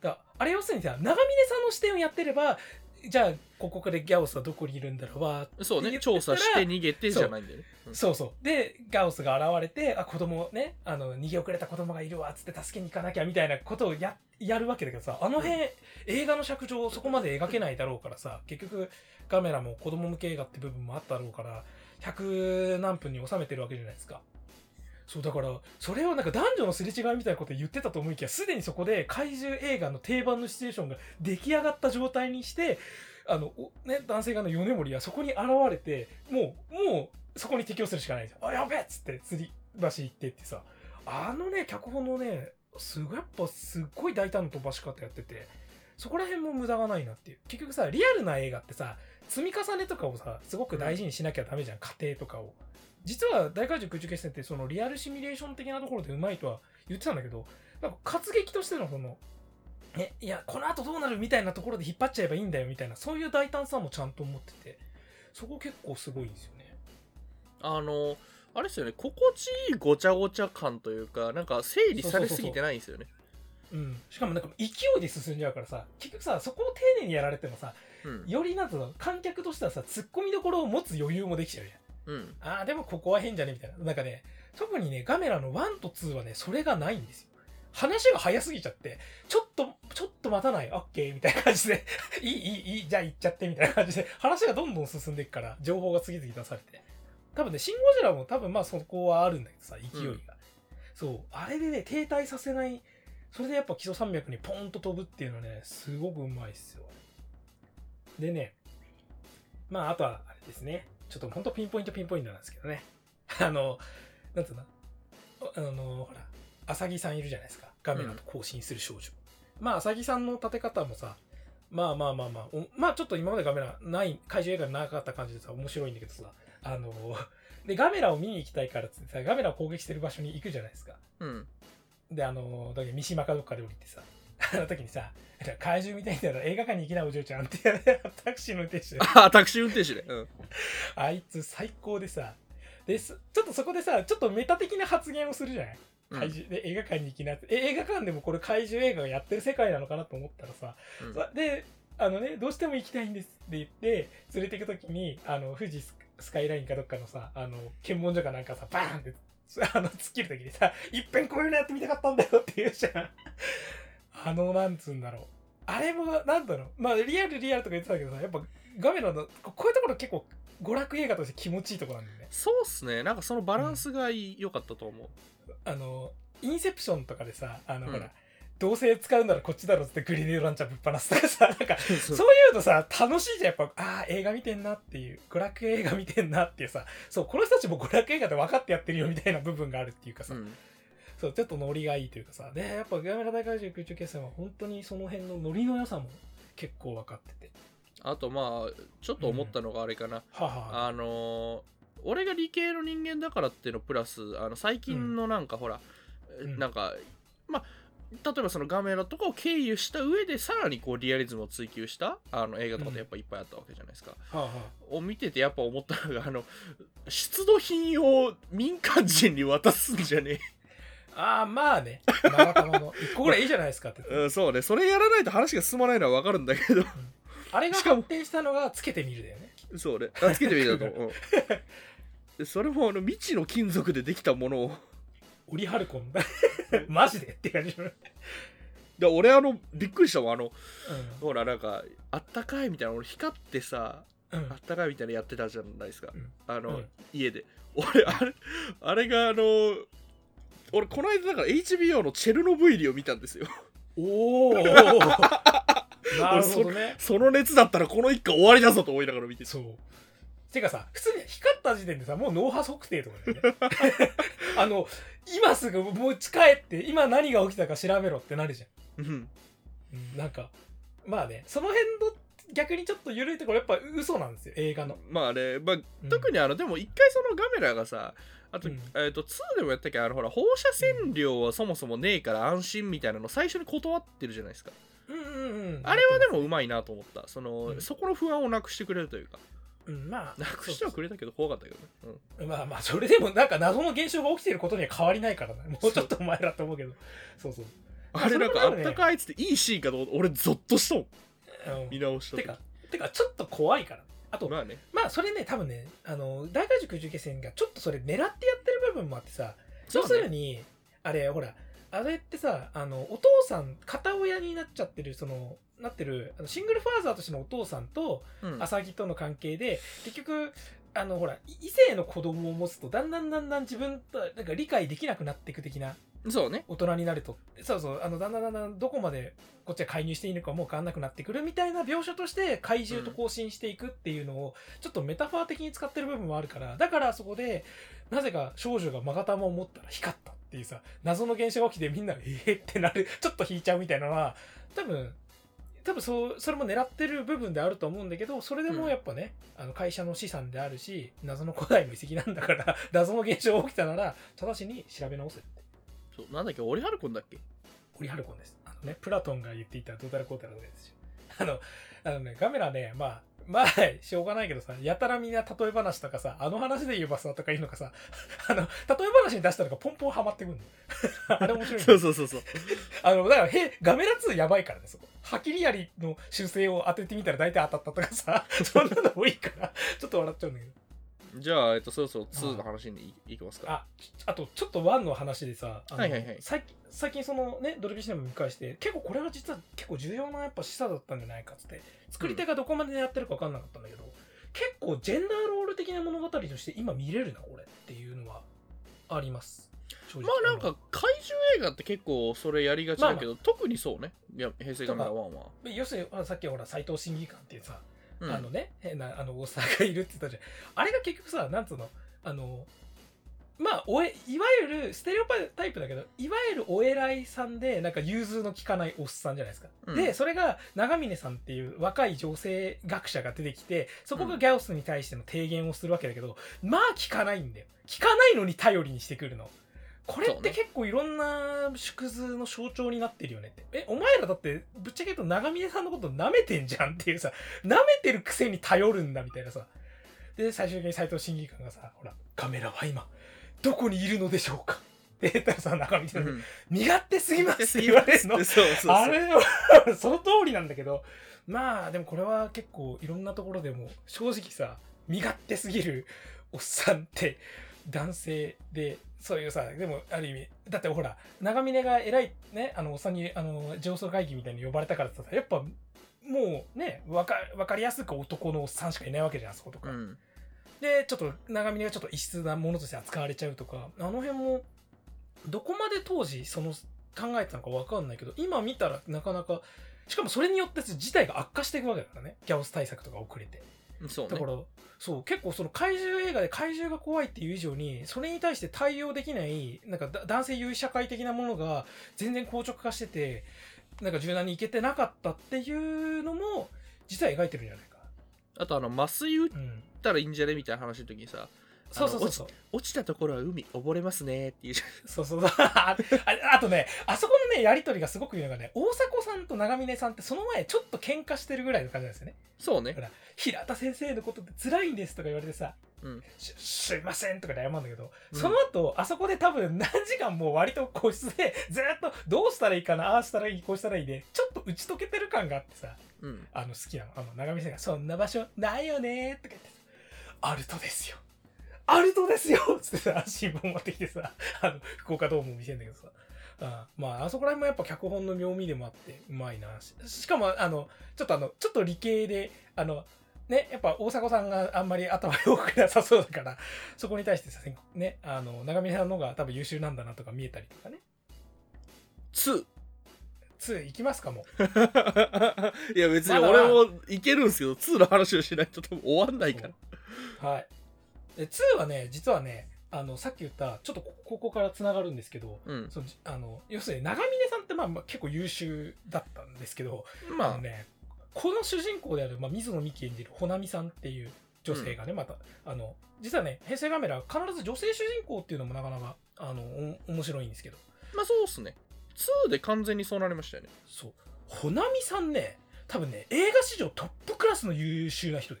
だあれ要するにさ長峰さんの視点をやってればじゃあここでギャオスはどこにいるんだろうわー。そうね調査して逃げてじゃないんだよね。うん。そうそう。でガウスが現れてあ子供ねあの逃げ遅れた子供がいるわっつって助けに行かなきゃみたいなことをややるわけだけどさあの辺、映画の尺上そこまで描けないだろうからさ結局カメラも子供向け映画って部分もあったろうから100何分に収めてるわけじゃないですかそうだからそれをなんか男女のすれ違いみたいなこと言ってたと思いきやすでにそこで怪獣映画の定番のシチュエーションが出来上がった状態にしてあの、ね、男性側の米森はそこに現れてもうもうそこに適応するしかないじゃん。あやべえっつって釣り橋行ってってさ。あのね脚本のねすごいやっぱすっごい大胆な飛ばし方やっててそこら辺も無駄がないなっていう。結局さリアルな映画ってさ積み重ねとかをさすごく大事にしなきゃダメじゃん、家庭とかを。実は大怪獣空中決戦ってそのリアルシミュレーション的なところでうまいとは言ってたんだけどなんか活劇としてのそのえいやこの後どうなるみたいなところで引っ張っちゃえばいいんだよみたいなそういう大胆さもちゃんと持っててそこ結構すごいんですよね。あのあれですよね。心地いいごちゃごちゃ感というかなんか整理されすぎてないんですよね。うん、しかもなんか勢いで進んじゃうからさ結局さそこを丁寧にやられてもさうん。よりなんつうの観客としてはさ突っ込みどころを持つ余裕もできちゃうじうんゃん。あでもここは変じゃね？みたいな。なんかね特にねガメラの1と2はねそれがないんですよ。話が早すぎちゃってちょっとちょっと待たない？オッケー。みたいな感じで。いいいいいい。じゃあ行っちゃってみたいな感じで。話がどんどん進んでいくから情報が次々出されて。多分ねシン・ゴジラも多分まあそこはあるんだけどさ勢いが、うんそう。あれでね停滞させないそれでやっぱ基礎山脈にポンと飛ぶっていうのはねすごくうまいっすよ。でねまああとはあれですね。ちょっとほんとピンポイントピンポイントなんですけどね。あのなんつうの？あのほら浅木さんいるじゃないですか。ガメラと交信する少女、まあ浅木さんの立て方もさまあまあまあまあおまあちょっと今までガメラない怪獣映画なかった感じでさ面白いんだけどさあのでガメラを見に行きたいからっつってさガメラを攻撃してる場所に行くじゃないですか。うん。で、あの、だけど三島かどっかで降りてさ、あの時にさ、怪獣みたいんだら映画館に行きなお嬢ちゃんってタクシーの運転手で、あタクシー運転手で。うん。あいつ最高でさ、ですちょっとそこでさ、ちょっとメタ的な発言をするじゃない？怪獣で映画館に行きなって、え映画館でもこれ怪獣映画がやってる世界なのかなと思ったらさ、うん。さで、あのね、どうしても行きたいんですって言って、連れて行く時に、あの、富士ススカイラインかどっかのさ、あの、検問所かなんかさ、バーンって、あの、突っ切る時にさ、いっぺんこういうのやってみたかったんだよって言うじゃん。あのなんつうんだろう。あれもなんだろう。まあリアルリアルとか言ってたけどさやっぱガメラのここういうところ結構娯楽映画として気持ちいいところなんだよね。そうっすね。なんかそのバランスがいい良かったと思う。あのインセプションとかでさあの、うん。ほらどうせ使うならこっちだろってグリネードランチャーぶっ放すとかさ なんかそうそう。いうのさ楽しいじゃん。やっぱああ映画見てんなっていう。娯楽映画見てんなっていうさそうこの人たちも娯楽映画で分かってやってるよみたいな部分があるっていうかさ、うんそうちょっとノリがいいというかさ。でやっぱガメラ大怪獣空中決戦は本当にその辺のノリの良さも結構分かってて。あとまあちょっと思ったのがあれかな、はあ、はあ、あのー俺が理系の人間だからっていうのプラスあの最近のなんかほら、うん。なんかまあ例えばそのガメラとかを経由した上でさらにこうリアリズムを追求したあの映画とかってやっぱいっぱいあったわけじゃないですか、はあはを見ててやっぱ思ったのがあの出土品を民間人に渡すんじゃねあ、あーまあね。生玉の1個ぐらいいいじゃないですかって。え、うん、そうね。それやらないと話が進まないのは分かるんだけど。あれがしかも。発展したのがつけてみるだよね。そうね。あつけてみたと。思う、うん。でそれもあの未知の金属でできたものを。オリハルコンだ。マジでって感じの、で俺あのびっくりしたもん。あのうほらなんかあったかいみたいな。俺光ってさんうん。あったかいみたいなのやってたじゃないですか、うん。あの、うん。家で。俺あれあれがあの俺この間だから HBO のチェルノブイリを見たんですよ。おお なるほどね。その熱だったらこの一家終わりだぞと思いながら見ててそう。てかさ普通に光った時点でさもう脳波測定とかだよね。あの今すぐ持ち帰って今何が起きたか調べろってなるじゃんうん。うん。なんかまあねその辺の逆にちょっと緩いところやっぱ嘘なんですよ映画の、まあね、まあ、うん。特にあのでも一回そのガメラがさあと,、うん。えー、と2でもやったっけあのほら放射線量はそもそもねえから安心みたいなの最初に断ってるじゃないですか、うんうんうんあれはでもうまいなと思った。その、うん。そこの不安をなくしてくれるというか。うんまあなくしてはくれたけど怖かったけどね、うん。まあまあそれでもなんか謎の現象が起きてることには変わりないからね。もうちょっと前だと思うけど。そうそう。あれなんかあったかいっつっていいシーンかと思って俺ゾッとしたもん。うん。見直した時。てかてかちょっと怖いからあとまあね。まあそれね多分ねあの大怪獣空中決戦がちょっとそれ狙ってやってる部分もあってさ要するにあれほらあれってさあのお父さん片親になっちゃってるそのなってるあのシングルファーザーとしてのお父さんとうん。浅木との関係で結局あのほら異性の子供を持つとだんだんだんだん自分となんか理解できなくなっていく的なそうね。大人になると。そうそう。あのだんだんだんだんどこまでこっちは介入していいのかもう変わんなくなってくるみたいな描写として怪獣と交信していくっていうのをちょっとメタファー的に使ってる部分もあるから。だからそこでなぜか少女が勾玉を持ったら光ったっていうさ謎の現象が起きてみんながえーってなるちょっと引いちゃうみたいなのは多分多分そうそれも狙ってる部分であると思うんだけどそれでもやっぱね、あの会社の資産であるし謎の古代の遺跡なんだから 謎の現象が起きたなら直ちに調べ直せってそうなんだっけオリハルコンだっけ？オリハルコンです。あのね、プラトンが言っていたどうたらこうたらのやつで。あの、あのね、ガメラね、まあ、まあ、しょうがないけどさ、やたらみんな例え話とかさ、あの話で言えばさ、とか言うのかさ、あの、例え話に出したのがポンポンハマってくるの。あれ面白いそうの。そうそうそうあの、だから、へ、ガメラ2やばいからね、そこ。ハキリアリの修正を当ててみたら大体当たったとかさ、そんなの多いから、ちょっと笑っちゃうんだけど。じゃあ、えっと、そろそろ2の話にいいきますか。ああとちょっとワンの話でさあのはいはいはい。最近最近そのねドルビーシネマ見返して結構これは実は結構重要なやっぱ示唆だったんじゃないかっつって作り手がどこまでやってるか分かんなかったんだけど、結構ジェンダーロール的な物語として今見れるなこれっていうのはあります。まあなんか怪獣映画って結構それやりがちだけど、特にそうね。いや平成ガメラ1は、要するにあさっきほら斎藤審議官っていうさ、うん。あのね変なあのおっさんがいるって言ったじゃん。あれが結局さなんつうの？あのまあおえいわゆるステレオタイプだけどいわゆるお偉いさんでなんか融通の利かないおっさんじゃないですか、うん。でそれが長峰さんっていう若い女性学者が出てきてそこがギャオスに対しての提言をするわけだけど、まあ聞かないんだよ。聞かないのに頼りにしてくるのこれって結構いろんな縮図の象徴になってるよねって。えお前らだってぶっちゃけ言うと長峰さんのこと舐めてんじゃんっていうさ舐めてるくせに頼るんだみたいなさ。で最終的に斎藤審議官がさほらカメラは今どこにいるのでしょうか。って言ったらさ長峰さんがうん。身勝手すぎますって言われるの。そうそうそう。あれはその通りなんだけどまあでもこれは結構いろんなところでも正直さ身勝手すぎるおっさんって男性でそういうさでもある意味だってほら長峰が偉いねあのおっさんにあの上層会議みたいに呼ばれたからってさやっぱもうねわかわかりやすく男のおっさんしかいないわけじゃんあそことか、うん。でちょっと長峰がちょっと異質なものとして扱われちゃうとかあの辺もどこまで当時その考えてたのか分かんないけど今見たらなかなかしかもそれによって事態が悪化していくわけだからねギャオス対策とか遅れてそうね。だからそう結構その怪獣映画で怪獣が怖いっていう以上にそれに対して対応できないなんかだ男性優位社会的なものが全然硬直化しててなんか柔軟にいけてなかったっていうのも実は描いてるんじゃないか。あとあの麻酔打ったらいいんじゃね？みたいな話の時にさそうそうそうそう。落ちたところは海溺れますねっていう。そうそうそう。ああとねあそこのねやり取りがすごくいいのがね大迫さんと長峰さんってその前ちょっと喧嘩してるぐらいの感じなんですよね。そうね。平田先生のことで辛いんですとか言われてさうんしすいませんとかで謝るんだけど、うん。その後あそこで多分何時間も割と個室でずっとどうしたらいいかなああしたらいいこうしたらいいでちょっと打ち解けてる感があってさうん。あの好きなの。あの長見さんが「そんな場所ないよね」とか言ってさ「アルトですよアルトですよ」つってさ新聞持ってきてさあの福岡ドームを見せんだけどさ。あまああそこら辺もやっぱ脚本の妙味でもあってうまいな。ししかもあのちょっとあのちょっと理系であのねやっぱ大迫さんがあんまり頭良くなさそうだからそこに対してさねあの長見さんの方が多分優秀なんだなとか見えたりとかね。2 2いきますかも いや別に俺もいけるんですけど2の話をしないと多分終わんないから。はい。で2はね、実はね、あの、さっき言った、ちょっとこここからつながるんですけど、うん。そのじあの要するに長峰さんってまあまあ結構優秀だったんですけど、あ。まのね、この主人公である、まあ、水野美紀演じる穂波さんっていう女性がね、また、あの、実はね、平成ガメラ、必ず女性主人公っていうのもなかなか、あの、お面白いんですけど、あまあそうっすね。2で完全にそうなりましたよね。そう、穂波さんね、多分ね、映画史上トップクラスの優秀な人で、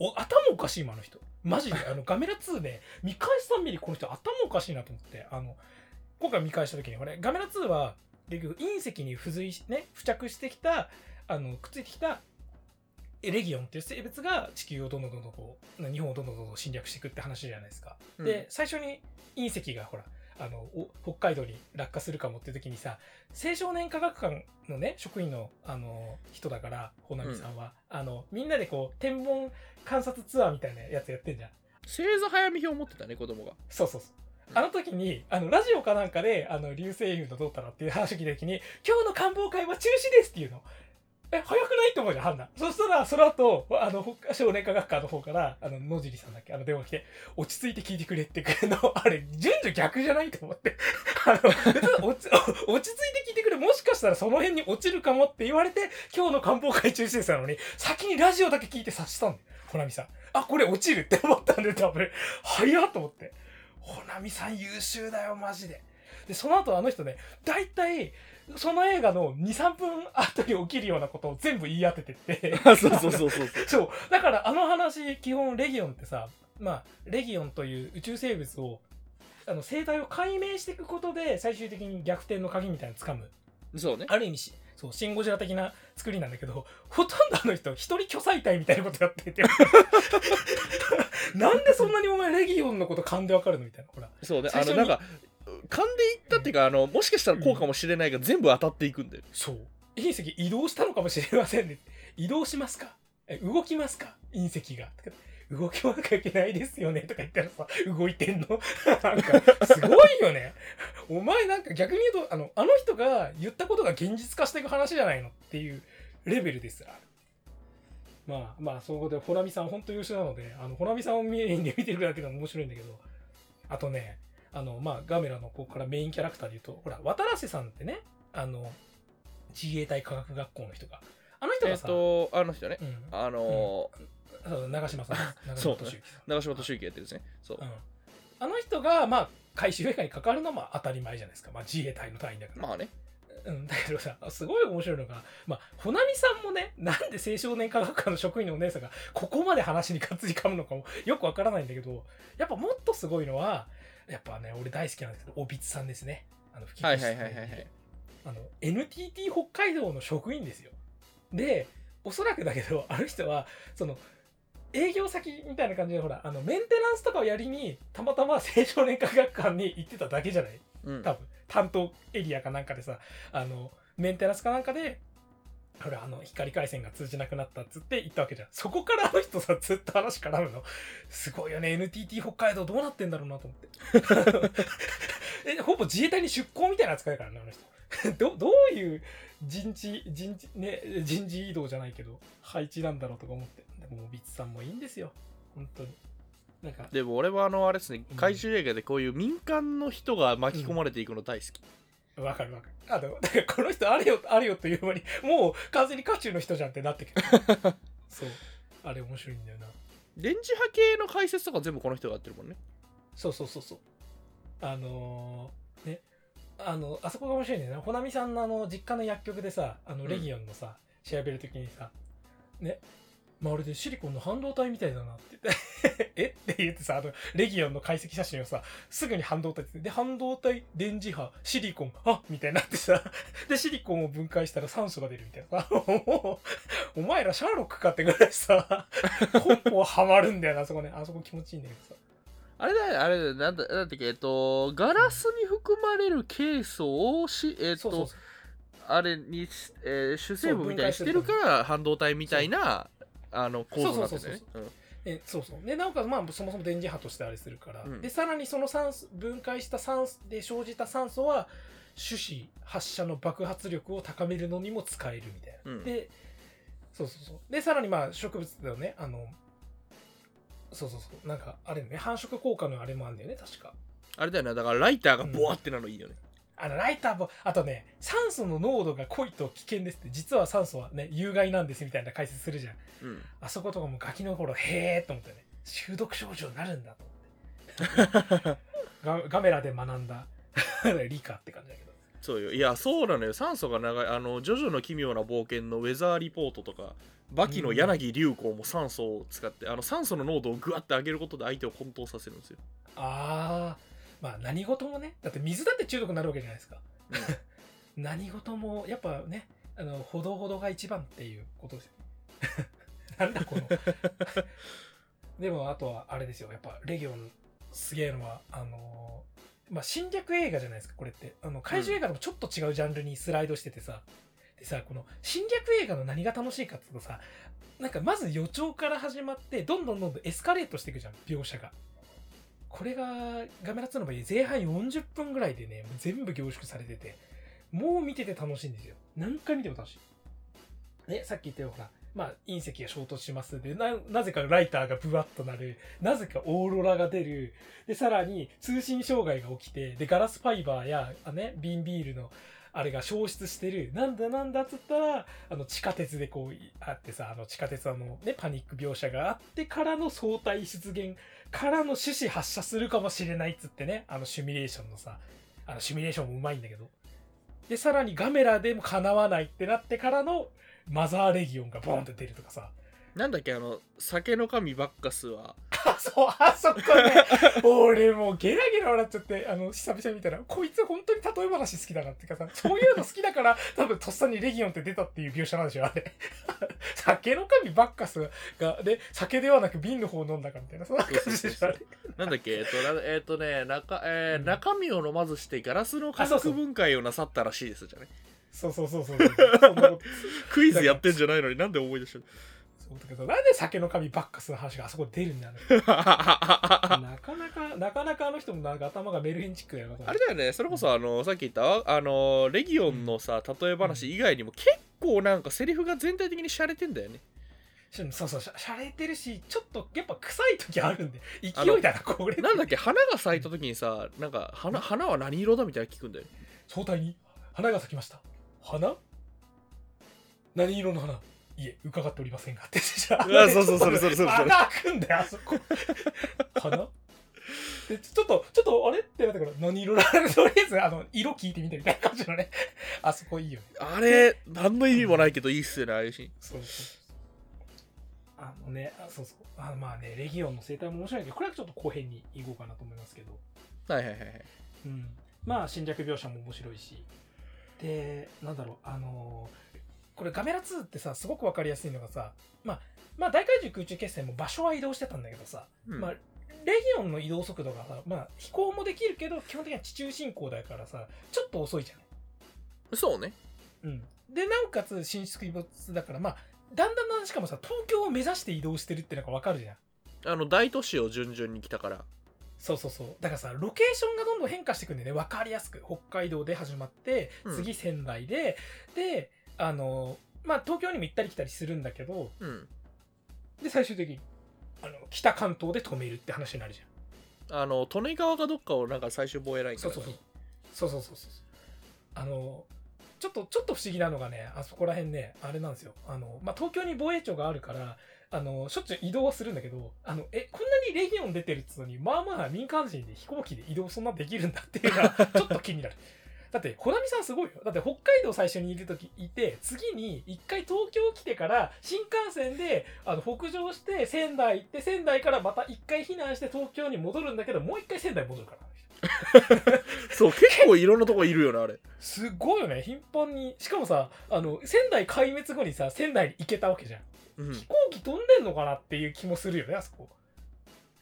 お頭おかしいもんあの人。マジで、あの、ガメラ2で、見返すたんびにこの人頭おかしいなと思って、あの、今回見返した時に、これ、ガメラ2は、結局、隕石に付随し、ね、付着してきた、あの、くっついてきた、エレギオンっていう生物が地球をどんどんどんどんこう、日本をどんどんどんどん侵略していくって話じゃないですか。で、最初に隕石がほら、あの、お北海道に落下するかもっていう時にさ、青少年科学館のね、職員の、あの、人だから、穂波さんは、あの、みんなでこう、天文観察ツアーみたいなやつやってんじゃん。星座早見表持ってたね子供がそうそうそう。あの時に、あの、ラジオかなんかで、あの、流星雨のどうたらっていう話を聞いた時に、今日の官房会は中止ですっていうの。え、早くない？って思うじゃん、ハンナ。そしたら、その後、あの、少年科学科の方から、あの、野尻さんだっけ、あの、電話来て、落ち着いて聞いてくれってくるの、あれ、順序逆じゃないと思って。あの、落ち、落ち着いて聞いてくれ、もしかしたらその辺に落ちるかもって言われて、今日の官房会中止ですなのに、先にラジオだけ聞いて察したんだよ、ほなみさん。あ、これ落ちるって思ったんで、多分、早っと思って。ほなみさん優秀だよ、マジで。で、その後あの人ね、大体、その映画の2、3分後に起きるようなことを全部言い当ててって。そうそうそうそうそう そう。だからあの話、基本レギオンってさ、まあ、レギオンという宇宙生物を、あの、生態を解明していくことで、最終的に逆転の鍵みたいなのを掴む。そうねある意味し、そう、シン・ゴジラ的な作りなんだけど、ほとんどあの人、一人巨彩体みたいなことやってて。なんでそんなにお前レギオンのこと勘でわかるのみたいな。ほら。そうねあのなんか勘でいったっていうかあのもしかしたらこうかもしれないが全部当たっていくんだよそう。隕石移動したのかもしれませんね。移動しますか？え動きますか？隕石が。動きもなきゃいけないですよね。とか言ったらさ、動いてんの？なんか、すごいよね。お前なんか逆に言うと、あの、あの人が言ったことが現実化していく話じゃないのっていうレベルですら。まあまあ、そこで、ホラミさん本当優秀なので、あの、ホラミさんをメインで見てるだけでも面白いんだけど、あとね、あの、まあ、ガメラのここからメインキャラクターで言うと、ほら、渡良瀬さんってね、あの、自衛隊科学学校の人が。あの人えっとあの人ねうん、あのそう長嶋さん長嶋俊之さん。長嶋俊之やってるんですねそううん。あの人が、まあ、回収映画に関わるのはまあ当たり前じゃないですか。まあ、自衛隊の隊員だから。まあねうん、だけどさ、すごい面白いのが、まあ、穂波さんもね、なんで青少年科学科の職員のお姉さんがここまで話にかつり噛むのかもよくわからないんだけど、やっぱもっとすごいのは、やっぱね、俺大好きなんですけど、おびつさんですね。あの、吹きはい替えはいはいはいはい。あの、NTT 北海道の職員ですよ。で、おそらくだけど、あの人は、その、営業先みたいな感じでほらあのメンテナンスとかをやりにたまたま青少年科学館に行ってただけじゃない？うん。多分。担当エリアかなんかでさあのメンテナンスかなんかでほらあの光回線が通じなくなったっつって行ったわけじゃん。そこからあの人さずっと話絡むの？すごいよね。NTT 北海道どうなってんだろうなと思って。えほぼ自衛隊に出向みたいな扱いだからねあの人。どどういう人事人事ね人事異動じゃないけど配置なんだろうとか思って。でもビッツさんもいいんですよ。本当に。なんか。でも俺はあのあれですね。うん。怪獣映画でこういう民間の人が巻き込まれていくの大好き、わかるわかる。あの、だからこの人あれよ、あれよという間に、もう完全に渦中の人じゃんってなってくる。そう。あれ面白いんだよな。電磁波系の解説とか全部この人がやってるもんねそうそうそうそう。あのーね。あの、あそこが面白いんだよね。ほなみさんのあの、実家の薬局でさ、あの、んレギオンのさ、調べるときにさ、ね。まるでシリコンの半導体みたいだなって言って、え？って言ってさ、あの、レギオンの解析写真をさ、すぐに半導体って、で、半導体、電磁波、シリコン、あみたいになってさ、で、シリコンを分解したら酸素が出るみたいな。さ、もう、お前らシャーロックかってぐらいさ、コンポはまるんだよな、あそこね。あそこ気持ちいいんだけどさ。あれだよねあれだよ。なんだなんだっけえっとガラスに含まれるケイ素をしえっとそうそうそう。あれに、えー主成分みたいにしてるから半導体みたいなあの構造になってるんだよね。そうえそうそう。でなおかつまあそもそも電磁波としてあれするから、うん。でさらにその酸素分解した酸素で生じた酸素は種子発射の爆発力を高めるのにも使えるみたいな、うん。でそうそうそう。でさらにまあ植物だよね。あのそうそうそう。なんかあれね。繁殖効果のあれもあるんだよね確か。あれだよね。だからライターがボワってなるのいいよね、あのライターもあとね酸素の濃度が濃いと危険ですって。実は酸素はね有害なんですみたいな解説するじゃん。うん。あそことかもガキの頃へーと思ってね。中毒症状になるんだと思って。ガガメラで学んだ。理科って感じだけど。そうよ。いやそうなのよ。酸素が長い。あのジョジョの奇妙な冒険のウェザーリポートとかバキの柳流行も酸素を使って、あの酸素の濃度をグワッて上げることで相手を混沌させるんですよ。ああまあ何事もねだって水だって中毒になるわけじゃないですか、何事もやっぱねあのほどほどが一番っていうことですよ。なんだこの。でもあとはあれですよ。やっぱレギオンすげえのはあのまあ侵略映画じゃないですかこれって。あの怪獣映画でもちょっと違うジャンルにスライドしててさ、でさこの侵略映画の何が楽しいかっていうとさなんかまず予兆から始まってどんどんどんどんエスカレートしていくじゃん描写がこれがガメラ2の場合前半40分ぐらいでね全部凝縮されててもう見てて楽しいんですよ。何回見ても楽しい。ねさっき言ったようほらまあ隕石が衝突しますでななぜかライターがブワッとなる。なぜかオーロラが出る。でさらに通信障害が起きてでガラスファイバーやあね瓶ビールのあれが消失してる。なんだなんだっつったらあの地下鉄でこうあってさあの地下鉄あのねパニック描写があってからの相対出現からの種子発射するかもしれないっつってね。あのシミュレーションのさ。あのシミュレーションもうまいんだけど。でさらにガメラでも叶わないってなってからのマザーレギオンがボンって出るとかさ。なんだっけあの酒の神バッカスはあ そうあそこね。俺もうゲラゲラ笑っちゃってあの久々に見たらこいつ本当に例え話好きだなってかさそういうの好きだから多分とっさにレギオンって出たっていう描写なんでしょあれ。酒の神バッカスがで酒ではなく瓶の方を飲んだかみたいなそんな感じでしょあれ。なんだっけ？えっとなえっとね中,、えーうん。中身を飲まずしてガラスの化あそうそう学分解をなさったらしいですじゃね。そうそうそうそう。クイズやってんじゃないのになんで思い出したそうだけどなんで酒の神バッカスの話があそこで出るんだろう。のなかなかなかなかあの人もなんか頭がメルヘンチックだよなあれだよねそれこそあのさっき言ったあのレギオンのさ例え話以外にも結構なんかセリフが全体的に洒落てんだよね。そうそうしゃれてるしちょっとやっぱ臭い時あるんで勢いだなこれ。なんだっけ花が咲いた時にさなんか花花は何色だみたいな聞くんだよね。総体に花が咲きました。花？何色の花？いえ伺っておりませんがって。じゃあそうそうそれそれそれ。それ穴開くんだよあそこ。花でちょっとちょっとあれ？ってなったから何色だとりあえずあの色聞いてみてみたいな感じのね。あそこいいよね。あれ何の意味もないけどいいっすよねああいうシーン。そうそうそう。あのねあそうそう。あまあねレギオンの生態も面白いけどこれはちょっと後編に行こうかなと思いますけど。はいはいはいはい。うん、まあ侵略描写も面白いし。でなんだろうあのーこれガメラ2ってさすごく分かりやすいのがさまあまあ大怪獣空中決戦も場所は移動してたんだけどさ、うん。まあレギオンの移動速度がさ、まあ、飛行もできるけど基本的には地中進行だからさちょっと遅いじゃない。そうね。うん、でなおかつ進出鬼没だからまあだんだんだんしかもさ東京を目指して移動してるってのが分かるじゃん。あの大都市を順々に来たから。そうそうそう。だからさロケーションがどんどん変化していくんでね。分かりやすく。北海道で始まってうん。次仙台で、であのまあ東京にも行ったり来たりするんだけどうん。で最終的にあの北関東で止めるって話になるじゃん。あの利根川かどっかをなんか最終防衛ラインそうそうそう。そうそうそうそう。あのちょっとちょっと不思議なのがねあそこら辺ねあれなんですよ。あの、まあ、東京に防衛庁があるからあのしょっちゅう移動はするんだけどあのえこんなにレギオン出てるっつうのにまあまあ民間人で飛行機で移動そんなできるんだっていうのはちょっと気になるだって穂波さんすごいよ。だって北海道最初にいる時いて次に一回東京来てから新幹線であの北上して仙台行って仙台からまた一回避難して東京に戻るんだけどもう一回仙台戻るから。そう結構いろんなとこいるよねあれ。すごいよね頻繁に。しかもさあの仙台壊滅後にさ仙台に行けたわけじゃん。うん。飛行機飛んでんのかなっていう気もするよねあそこ。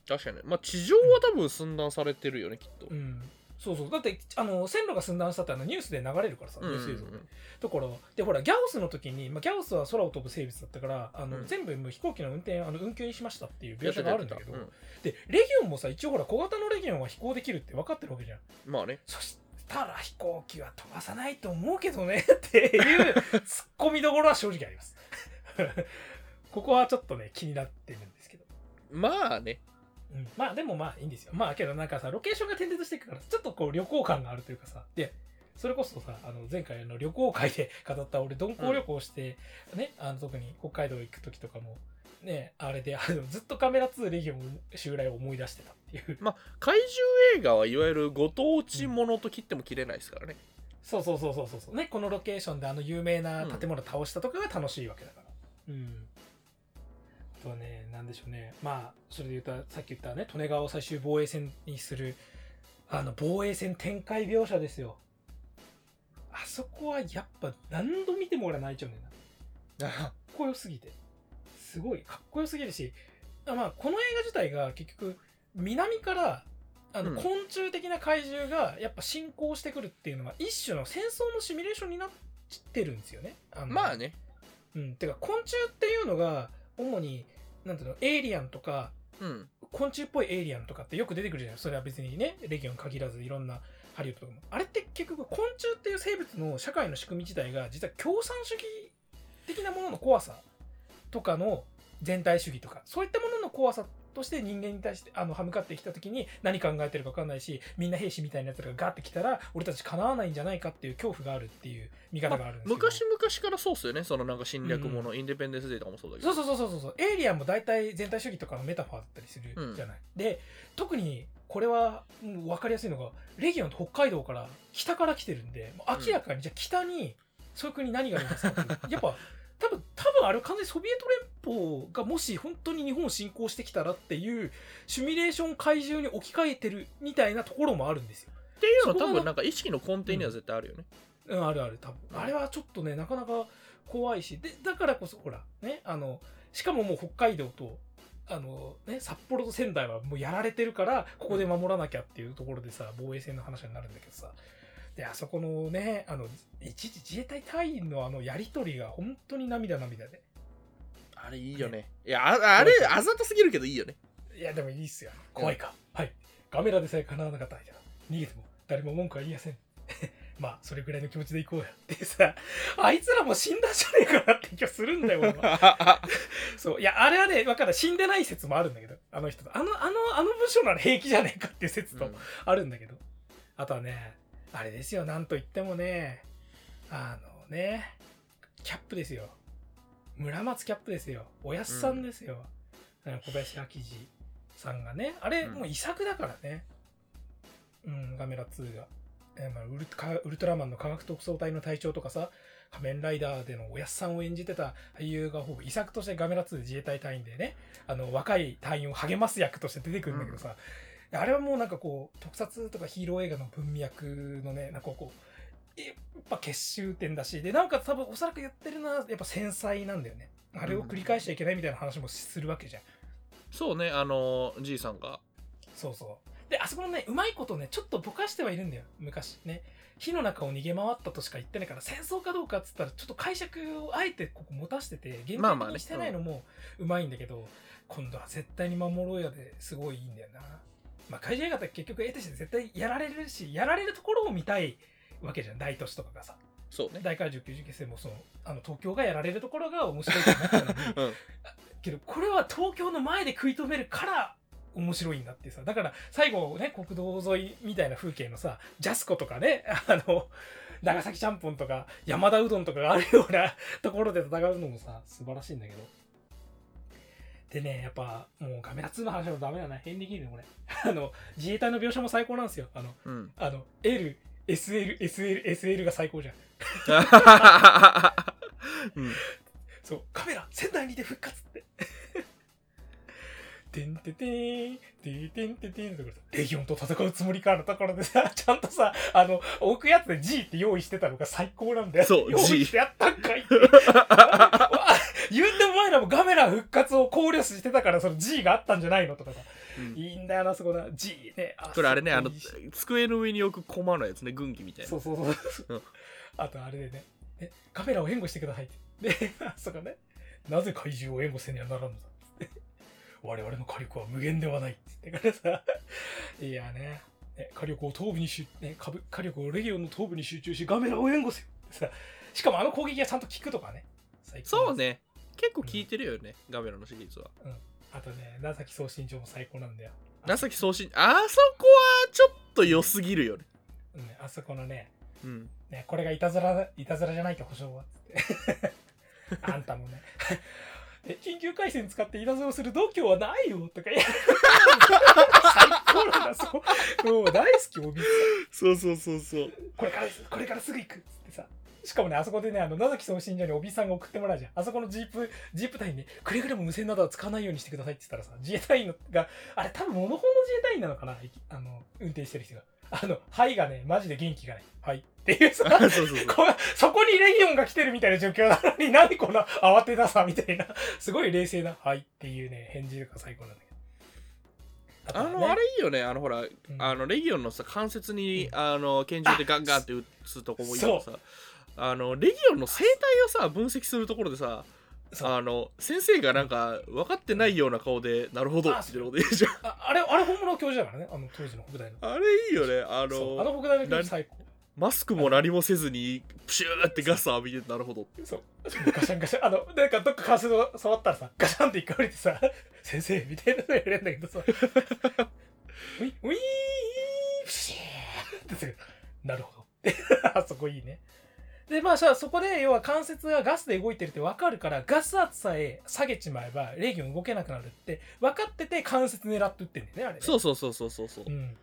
確かにね。まあ地上は多分寸断されてるよねきっと。うんそうそう。だってあの線路が寸断したってあのニュースで流れるからさ、ニュース映像。でだからでほらギャオスの時に、まあ、ギャオスは空を飛ぶ生物だったからあの、うん。全部もう飛行機の運転あの運休にしましたっていう描写があるんだけど、うん。でレギオンもさ一応ほら小型のレギオンは飛行できるって分かってるわけじゃん。まあね。そしたら飛行機は飛ばさないと思うけどね っていうツッコミどころは正直あります。ここはちょっとね気になってるんですけど。まあねうん、まあでもまあいいんですよ。まあけどなんかさロケーションが転々としていくからちょっとこう旅行感があるというかさ。でそれこそさあの前回の旅行会で 語った俺鈍行旅行して、ねあの特に北海道行く時とかもねあれであのずっとカメラ2レギオン襲来を思い出してたっていう。まあ怪獣映画はいわゆるご当地ものと切っても切れないですからね、そうそうそうそうそう。そうねこのロケーションであの有名な建物倒したとかが楽しいわけだから。うん、あとはねなんでしょうね。まあそれで言うとさっき言ったね利根川を最終防衛線にするあの防衛線展開描写ですよ。あそこはやっぱ何度見ても俺は泣いちゃうんだよな。かっこよすぎて。すごいかっこよすぎるしあまあこの映画自体が結局南からあのうん。昆虫的な怪獣がやっぱ進行してくるっていうのは一種の戦争のシミュレーションになってるんですよね。あのまあね。うん、てか昆虫っていうのが主になんていうのエイリアンとかうん。昆虫っぽいエイリアンとかってよく出てくるじゃないそれは別にねレギオンに限らずいろんなハリウッドとかも。あれって結局昆虫っていう生物の社会の仕組み自体が実は共産主義的なものの怖さとかの全体主義とかそういったものの怖さとして人間に対してあの歯向かってきた時に何考えてるか分かんないしみんな兵士みたいなやつらがガーってきたら俺たちかなわないんじゃないかっていう恐怖があるっていう見方があるんですけど、昔々からそうっすよね。そのなんか侵略もの、インデペンデンスデーとかもそうだけど。そうそうそうそうそうエイリアンも大体全体主義とかのメタファーだったりするじゃない、で特にこれは分かりやすいのがレギオンって北海道から北から来てるんで明らかにじゃあ北にそういう国何がありますかっていう。やっぱ多分多分あれは完全にソビエト連邦がもし本当に日本を侵攻してきたらっていうシミュレーション怪獣に置き換えてるみたいなところもあるんですよ。っていうのは多分なんか意識の根底には絶対あるよね、うん、あるある多分。あれはちょっとねなかなか怖いし。でだからこそほらねあのしかももう北海道とあの、ね、札幌と仙台はもうやられてるからここで守らなきゃっていうところでさ防衛戦の話になるんだけどさであそこのねあの一時自衛隊隊員のあのやり取りが本当に涙涙で。あれいいよね。いやああれあざとすぎるけどいいよね。いやでもいいっすよ。怖いか、はい。カメラでさえ叶わなかった間逃げても。誰も文句は言いやせん。まあそれぐらいの気持ちでいこうや。ってさあいつらも死んだんじゃねえかなって気がするんだよ俺は。そう。いやあれはね分かんない。死んでない説もあるんだけど。あの人あのあのあの部署なら平気じゃねえかっていう説とあるんだけど、あとはねあれですよなんと言ってもね。あのねキャップですよ。村松キャップですよ。おやすさんですよ、うん小林明治さんがね。あれうん。もう遺作だからね。うん、ガメラ2が、えーまあ、ウルウルトラマンの科学特捜隊の隊長とかさ仮面ライダーでのおやすさんを演じてた俳優がほぼ遺作としてガメラ2で自衛隊隊員でねあの若い隊員を励ます役として出てくるんだけどさ、あれはもうなんかこう特撮とかヒーロー映画の文脈のねなんかこうやっぱ結集点だしでなおかつ多分おそらく言ってるのはやっぱ繊細なんだよね。あれを繰り返しちゃいけないみたいな話もするわけじゃん。そうねあのじいさんが。そうそう。であそこのねうまいことねちょっとぼかしてはいるんだよ。昔ね。火の中を逃げ回ったとしか言ってないから戦争かどうかっつったらちょっと解釈をあえてここ持たせてて限まあまあね。定的にしてないのもうまいんだけど、今度は絶対に守ろうやですごいいいんだよなまあ怪獣映画って結局得てして絶対やられるしやられるところを見たいわけじゃん。大都市とかがさ。そうね。大怪獣90決戦もそのあの東京がやられるところが面白いと思ったのに。うん。けどこれは東京の前で食い止めるから面白いんだってさ。だから最後ね国道沿いみたいな風景のさジャスコとかねあの長崎ちゃんぽんとか山田うどんとかがあるようなところで戦うのもさ素晴らしいんだけどでねやっぱもうカメラ2の話もダメだな変できるねこれ あの自衛隊の描写も最高なんですよあのうんあの LSLSLSL が最高じゃん うんそう、カメラ、仙台にて復活って。てんててーん、てーてんててんってレギオンと戦うつもりかのところでさ、ちゃんとさ、あの、置くやつで G って用意してたのが最高なんだよ。そう用意 G してやったんかいって。言うてお前らもガメラ復活を考慮してたから、その G があったんじゃないのとかさ。うんいいんだよな、そこな。G ね。これあれねあの机の上に置くコマのやつね軍旗みたいなそうそうそううん。あとあれでね、ねカメラを援護してくださいって。で、あ そこね、なぜ怪獣を援護せねばならんのだって。我々の火力は無限ではないって言ってからさ、いやね、ね火力を東部に集、ね、火火力をレギオンの東部に集中し、ガメラを援護せよってさ、しかもあの攻撃がちゃんと効くとかね。そうね結構聞いてるよね、ガメラのシリーズはあとね、長崎送信所も最高なんだよ。長崎送信あそこはちょっと良すぎるよねうん、あそこのね、うんね、これがいたずら、いたずらじゃないと保証は。あんたもね。え緊急回線使っていたずらをする度胸はないよとか 最高なんだ、そこ。もう大好き、おびそうそうそうそうこれから、これからすぐ行く。しかもね、あそこでね、あの、長崎送信所におびさんが送ってもらうじゃん。あそこのジープ、ジープ隊にね、くれぐれも無線などは使わないようにしてくださいって言ったらさ、自衛隊員のが、あれ多分モノホンの自衛隊員なのかな？あの、運転してる人が。あの、はいがね、マジで元気がない。はい。っていうさ、そうそうこそこにレギオンが来てるみたいな状況なのに、何この慌てなさみたいな、すごい冷静な、はいっていうね、返事が最高なんだけど。あねのあれいいよねあのほら、んあのレギオンのさ関節に、うんあの拳銃でガンガンって撃つとこもいいけどさあのレギオンの生態をさ分析するところでさあの先生がなんか分かってないような顔でなるほどあって言うこと言うじゃんああれ、あれ本物の教授だからね、あの当時の北大の。あれいいよねあそうあのの北大の教授最高。マスクも何もせずにプシューってガス浴びてなるほどそう。ガシャンガシャン。あの、なんかどっか関節を触ったらさ、ガシャンって一回降りてさ、先生みたいなのやれんだけどさ、ウィウィープシーって。なるほど。あそこいいね。で、まあさ、そこで、要は関節がガスで動いてるって分かるから、ガス圧さえ下げちまえば、レギオン動けなくなるって、分かってて関節狙って撃ってんだよね、あれね。そうそうそうそうそうそう。うん、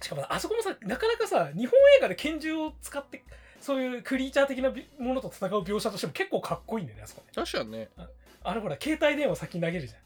しかもあそこもさなかなかさ日本映画で拳銃を使ってそういうクリーチャー的なものと戦う描写としても結構かっこいいんだよねあそこね。確かにね。あれほら携帯電話先に投げるじゃん、ね、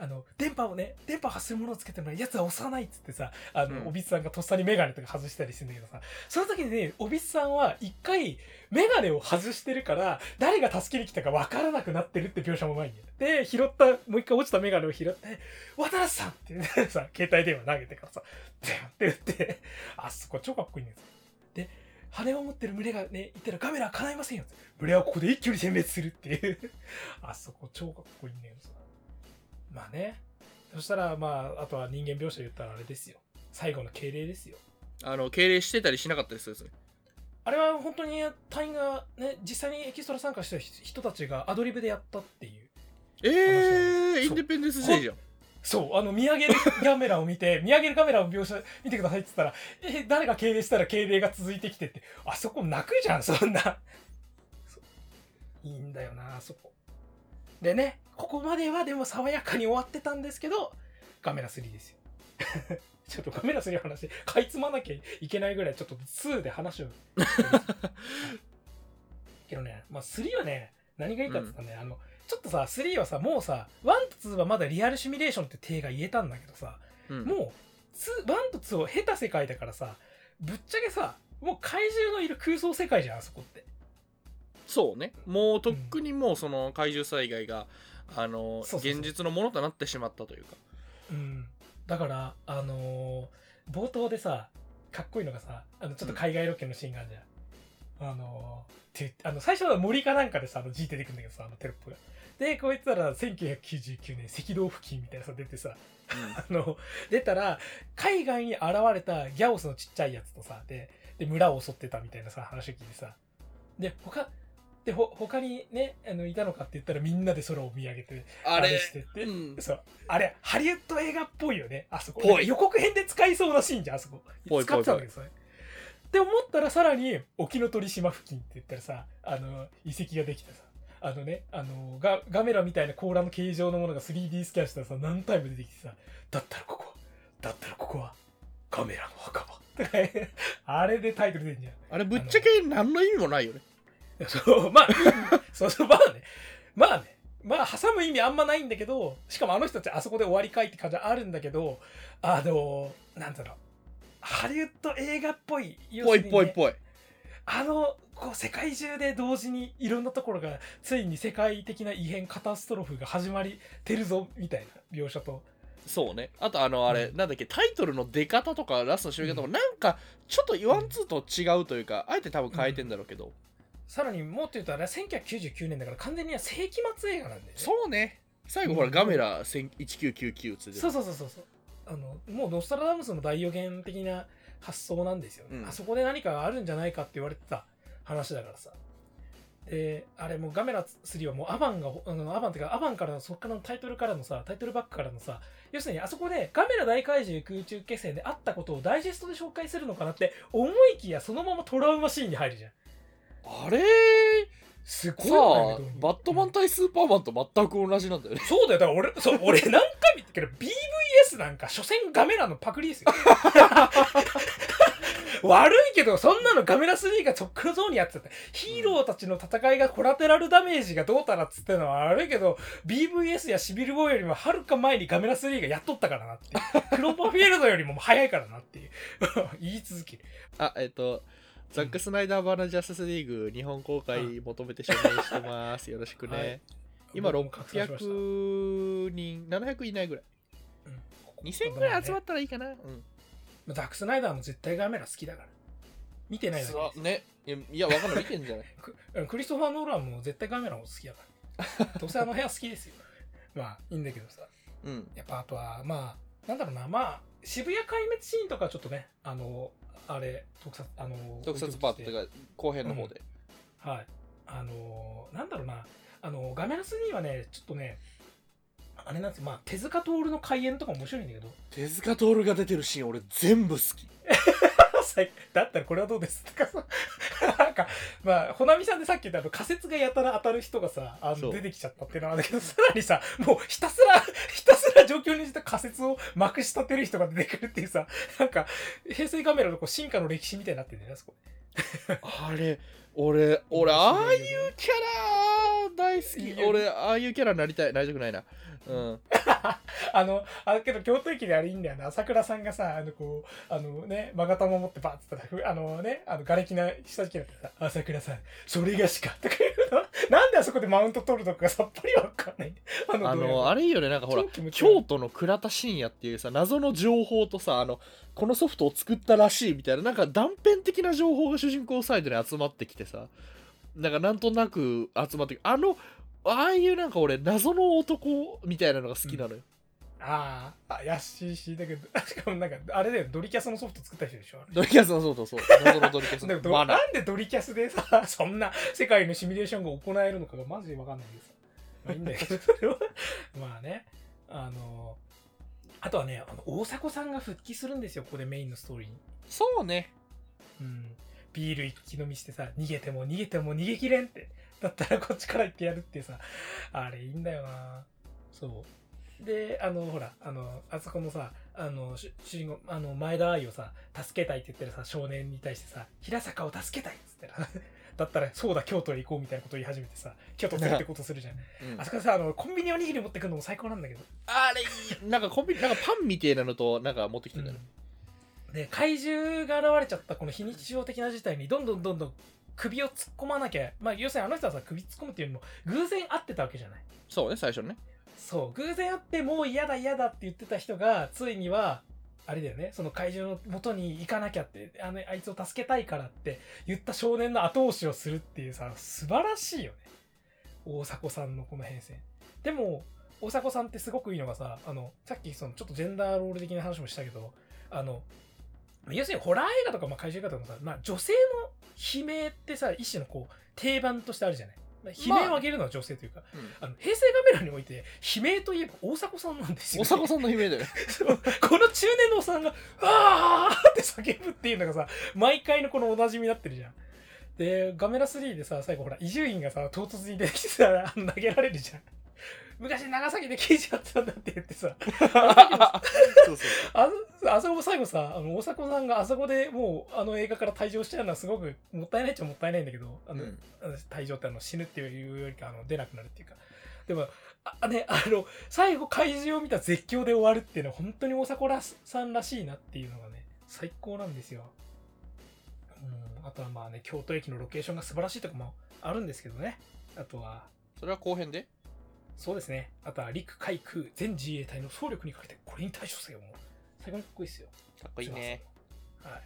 あの電波をね電波発するものをつけてもやつは押さないっつってさあの、うん。おびつさんがとっさにメガネとか外したりしてんだけどさその時にねおびつさんは一回メガネを外してるから誰が助けに来たか分からなくなってるって描写もうまいんだよで拾ったもう一回落ちたメガネを拾って「渡辺さん!」って言ってさ携帯電話投げてからさって打ってあそこ超かっこいいんですよ。で羽を持ってる群れがね言ったらカメラは叶いませんよ群れはここで一挙に殲滅するっていう。あそこ超かっこいいんだけどさまあね。そしたらまああとは人間描写言ったらあれですよ。最後の敬礼ですよ。あの敬礼してたりしなかったりするんですねあれは本当に隊員がね実際にエキストラ参加した人たちがアドリブでやったっていう。えー、インデペンデンス・デイじゃん。そう、あの、見上げるカメラを見て、見上げるカメラを描写、見てくださいって言ったら、え、誰が敬礼したら敬礼が続いてきてって、あそこ泣くじゃん、そんな。いいんだよな、あそこ。でね、ここまではでも爽やかに終わってたんですけど、カメラ3ですよ。ちょっとカメラ3の話、かいつまなきゃいけないぐらい、ちょっと2で話を。けどね、まあ3はね、何がいいかって言ったらね、あの、ちょっとさ、3はさ、もうさ、1と2はまだリアルシミュレーションって手が言えたんだけどさ、うん。もう、2 1と2を経た世界だからさ、ぶっちゃけさ、もう怪獣のいる空想世界じゃんあそこって。そうね。もうとっくにもうその怪獣災害があの現実のものとなってしまったというか。うん。だからあのー冒頭でさかっこいいのがさあのちょっと海外ロケのシーンがあるじゃん、あのーってあの最初は森かなんかでさあの G 出てくるんだけどさあのテロップが。でこいつら1999年赤道付近みたいなさ出てさ あの出たら海外に現れたギャオスのちっちゃいやつとさでで村を襲ってたみたいなさ話を聞いてさ。で他でほ他にねあのいたのかって言ったらみんなで空を見上げてあれ？してって、うん。そう。あれハリウッド映画っぽいよね。あそこ。予告編で使いそうなシーンじゃんあそこ。使ってたわけですよねって思ったらさらに沖ノ鳥島付近って言ったらさあの遺跡ができてさあのねあのガガメラみたいな甲羅の形状のものが 3D スキャンしたらさ何タイム出てきてさだったらここはだったらここはカメラの墓場あれでタイトル出んじゃん。あれぶっちゃけ何の意味もないよねそう、まあ、そうそう、まあね。まあね。まあ、挟む意味あんまないんだけど、しかもあの人たちあそこで終わりかいって感じはあるんだけど、あの、なんだろう。ハリウッド映画っぽい。要ぽいぽいぽいあの、こう、世界中で同時にいろんなところが、ついに世界的な異変、カタストロフが始まりてるぞ、みたいな描写と。そうねあとあのあれ、うんなんだっけタイトルの出方とかラストの締め方とか、うんなんかちょっとワンツーと違うというかあえて多分変えてんだろうけど、さらにもっと言うとあれは1999年だから完全には世紀末映画なんで、ね。そうね。最後ほら、うん。ガメラ1999つってそうそうそうそうそう。あのもうノストラダムスの大予言的な発想なんですよね、うん。あそこで何かがあるんじゃないかって言われてた話だからさ。であれもうガメラ3はもうアバンがあのアバンっていうかアバンからのそっからのタイトルからのさタイトルバックからのさ要するにあそこでガメラ大怪獣空中決戦であったことをダイジェストで紹介するのかなって思いきやそのままトラウマシーンに入るじゃんあれ？すごさいよねあバットマン対スーパーマンと全く同じなんだよね そうだよ。だから俺、そう、俺何回も言ったけど、BVS なんか、所詮ガメラのパクリですよ。悪いけど、そんなのガメラ3がとっくのゾーンにやってた。ヒーローたちの戦いがコラテラルダメージがどうたらっつってのは悪いけど、BVS やシビルボーよりもはるか前にガメラ3がやっとったからなって。クローパーフィールドよりも早いからなっていう。言い続ける。あえっ、とザック・スナイダー版のジャスティスリーグ日本公開求めて署名してます。よろしくね、はい。今僕も拡散しました。600人700いないぐらい。うん。2000ぐらい集まったらいいかな、うん。ザック・スナイダーも絶対ガメラ好きだから。見てないだけ。ね。いやわかんない。見てんじゃない？ク クリストファー・ノーランも絶対ガメラも好きだから。どうせあの部屋好きですよ。まあ、いいんだけどさ。うん。やっぱあとは、まあ、なんだろうな、まあ、渋谷壊滅シーンとかちょっとね、あの、あれ、特撮、あの、特撮パートというか後編の方で、はい。あの、なんだろうな、あの、ガメラ3はね、ちょっとね、あれなんですよ、まあ、手塚徹の開演とか面白いんだけど、手塚徹が出てるシーン俺全部好き。最だったらこれはどうですとかさ。なんかまあほなみさんでさっき言ったあの仮説がやたら当たる人がさあの出てきちゃったっていうのはあるけどさらにさもうひたすらひた状況にした仮説をまくし立てる人が出てくるっていうさ なんか平成カメラのこう進化の歴史みたいになってるんだよねあそこあれ俺俺ああいうキャラ大好き。俺ああいうキャラになりたい。なりたくないなうん あの、あけど京都駅であれいいんだよな。朝倉さんがさ、あの、こう、あのね、まがたま持ってバーッつったらふ、あのね、あの、瓦礫な下敷きだってさ、朝倉さん、それがしか、とか言うの。なんであそこでマウント取るのかがさっぱりわかんない。ああのあれ、れいいよねなんかほら京都の倉田信也っていうさ謎の情報とさあのこのソフトを作ったらしいみたいななんか断片的な情報が主人公サイドに集まってきてさなんかなんとなく集まってきあのああいうなんか俺謎の男みたいなのが好きなのよ、ああ、あ、やししだけど、しかもなんか、あれだよ、ドリキャスのソフト作った人でしょ。ドリキャスのそうそうそう謎のドリキャス なんでドリキャスでさ、そんな世界のシミュレーションが行えるのかがマジでわかんないんです。まあいいんだけど、それは。まあね、あの、あとはね、あの大迫さんが復帰するんですよ、ここでメインのストーリーに。そうねうん。ビール一気飲みしてさ、逃げても逃げても逃げきれんって。だったらこっちから行ってやるってさ、あれいいんだよなそう。で、あの、ほら、あの、あそこのさ、あの、主主人公、あの、前田愛をさ、助けたいって言ってるさ、少年に対してさ、平坂を助けたいっつってら、だったら、そうだ、京都へ行こうみたいなことを言い始めてさ、京都連れてこうとするじゃん。うんあそこでさ、あの、コンビニおにぎり持ってくるのも最高なんだけど。あれいいなんかコンビニなんかパンみたいなのとなんか持ってきてたよ、で怪獣が現れちゃったこの非日常的な事態にどんどんどんどん首を突っ込まなきゃまあ要するにあの人はさ首突っ込むっていうよりも偶然会ってたわけじゃない。そうね最初ね。そう偶然会ってもう嫌だ嫌だって言ってた人がついにはあれだよねその怪獣の元に行かなきゃってあのあいつを助けたいからって言った少年の後押しをするっていうさ素晴らしいよね。大迫さんのこの変遷。でも大迫さんってすごくいいのがさあのさっきそのちょっとジェンダーロール的な話もしたけどあの要するにホラー映画とか、まあ、怪獣映画とかもさ、まあ、女性の悲鳴ってさ一種のこう定番としてあるじゃないまあ悲鳴を上げるのは女性というか、あの平成ガメラにおいて悲鳴といえば大迫さんなんですよ、大迫さんの悲鳴だよ この中年のおっさんが「あー!」って叫ぶっていうのがさ毎回のこのおなじみになってるじゃん。でガメラ3でさ最後ほら伊集院がさ唐突に出てきてさ投げられるじゃん。昔長崎で刑事やってたんだって言ってさ。そうそうああそこも最後さあの大迫さんがあそこでもうあの映画から退場しちゃうのはすごくもったいないっちゃもったいないんだけどあの、うん。退場ってあの死ぬっていうよりかあの出なくなるっていうか。でもあねあの最後怪獣を見た絶叫で終わるっていうのは本当に大迫らさんらしいなっていうのがね最高なんですよ。うん、あとはまあね京都駅のロケーションが素晴らしいとかもあるんですけどね。あとは。それは後編で？そうですね。あとは陸海空全自衛隊の総力にかけてこれに対処せよもう。最高にかっこいいですよ。かっこいいね。はい。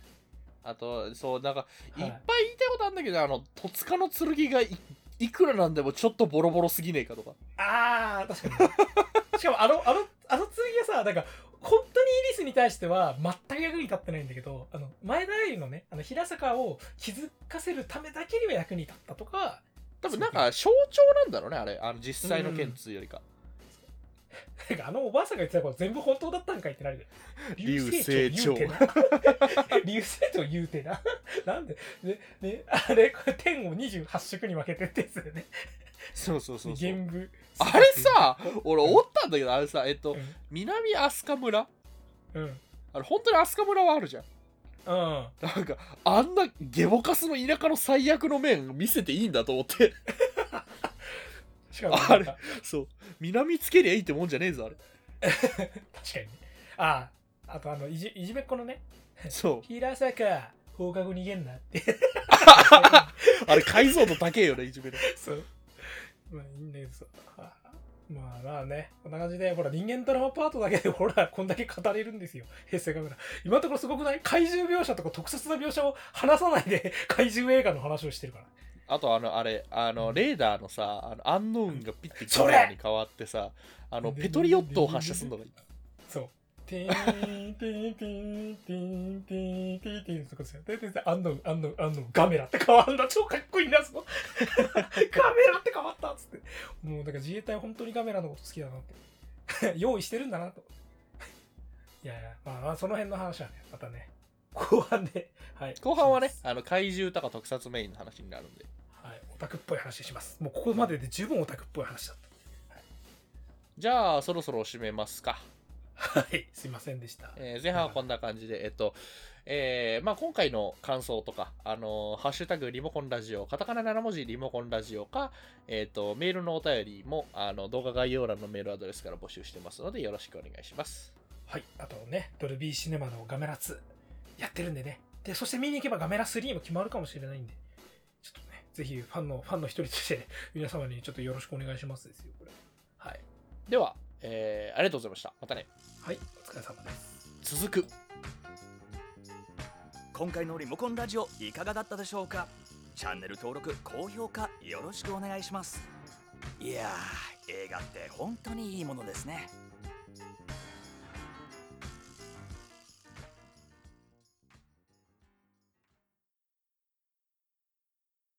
あとそうなんかいはいっぱい言いたいことあるんだけど、あの戸塚の剣がいいくらなんでもちょっとボロボロすぎねえかとか。ああ確かに。しかもあのあのあの剣がさなんか本当にイリスに対しては全く役に立ってないんだけどあの前田愛のねあの平坂を気づかせるためだけには役に立ったとか多分なんか象徴なんだろうねあれ。あの実際の剣通よりか、なんかあのおばあさんが言ってたこと全部本当だったんかいってなる流星長流星長言うてな 流星長言うてな。なんで？ね？ね？あれこれ天を28色に分けてってやつだよね。そうそうそうそう。玄武。あれさ俺思ったんだけどあれさえっとうん。南飛鳥村？うん。あれ本当に飛鳥村はあるじゃんうん。なんかあんなゲボカスの田舎の最悪の面見せていいんだと思って。しかもあれそう。南つけりゃいいってもんじゃねえぞあれ。確かにね。あああとあのいじいじめっ子のね。そう。平坂放課後逃げんなって。あれ解像度高えよねいじめの。そう。まあいいんだけどさ。あまあまあねこんな感じでほら人間ドラマパートだけで ほらこんだけ語れるんですよ。平成カメラ今のところすごくない？怪獣描写とか特撮な描写を話さないで 怪獣映画の話をしてるから。あとあのあれあのレーダーのさあのアンノーンがピッてカメラに変わってさあのペトリオットを発射するのがいいそう。てーんてーんてーんてーんてーんてーんてーんそこですよ。で、で、で、あんの、あんの、あんの、ガメラって変わるんだ。超かっこいいな、その。ガメラって変わったっつって。もう、だから自衛隊本当にガメラのこと好きだなって。用意してるんだなと。いやいや、まあ、まあ、その辺の話はね、またね、後半で、はい。後半はねあの怪獣とか特撮メインの話になるんではい。オタクっぽい話します。もうここまでで十分オタクっぽい話だっじゃあそろそろ締めますか、はい。すいませんでした。えー前半はこんな感じでえっとえーまあ、今回の感想とか、あのーハッシュタグリモコンラジオ、カタカナ7文字リモコンラジオか、えっ、と、メールのお便りも、あの、動画概要欄のメールアドレスから募集してますので、よろしくお願いします。はい、あとね、ドルビーシネマのガメラ2やってるんでね。で、そして見に行けばガメラ3も決まるかもしれないんで、ちょっとね、ぜひファンの、ファンの一人として、皆様にちょっとよろしくお願いしますですよ、これ。はい。では、えーありがとうございました。またね。はい、お疲れ様です。続く。今回のリモコンラジオいかがだったでしょうか？チャンネル登録高評価よろしくお願いしますいやー映画って本当にいいものですね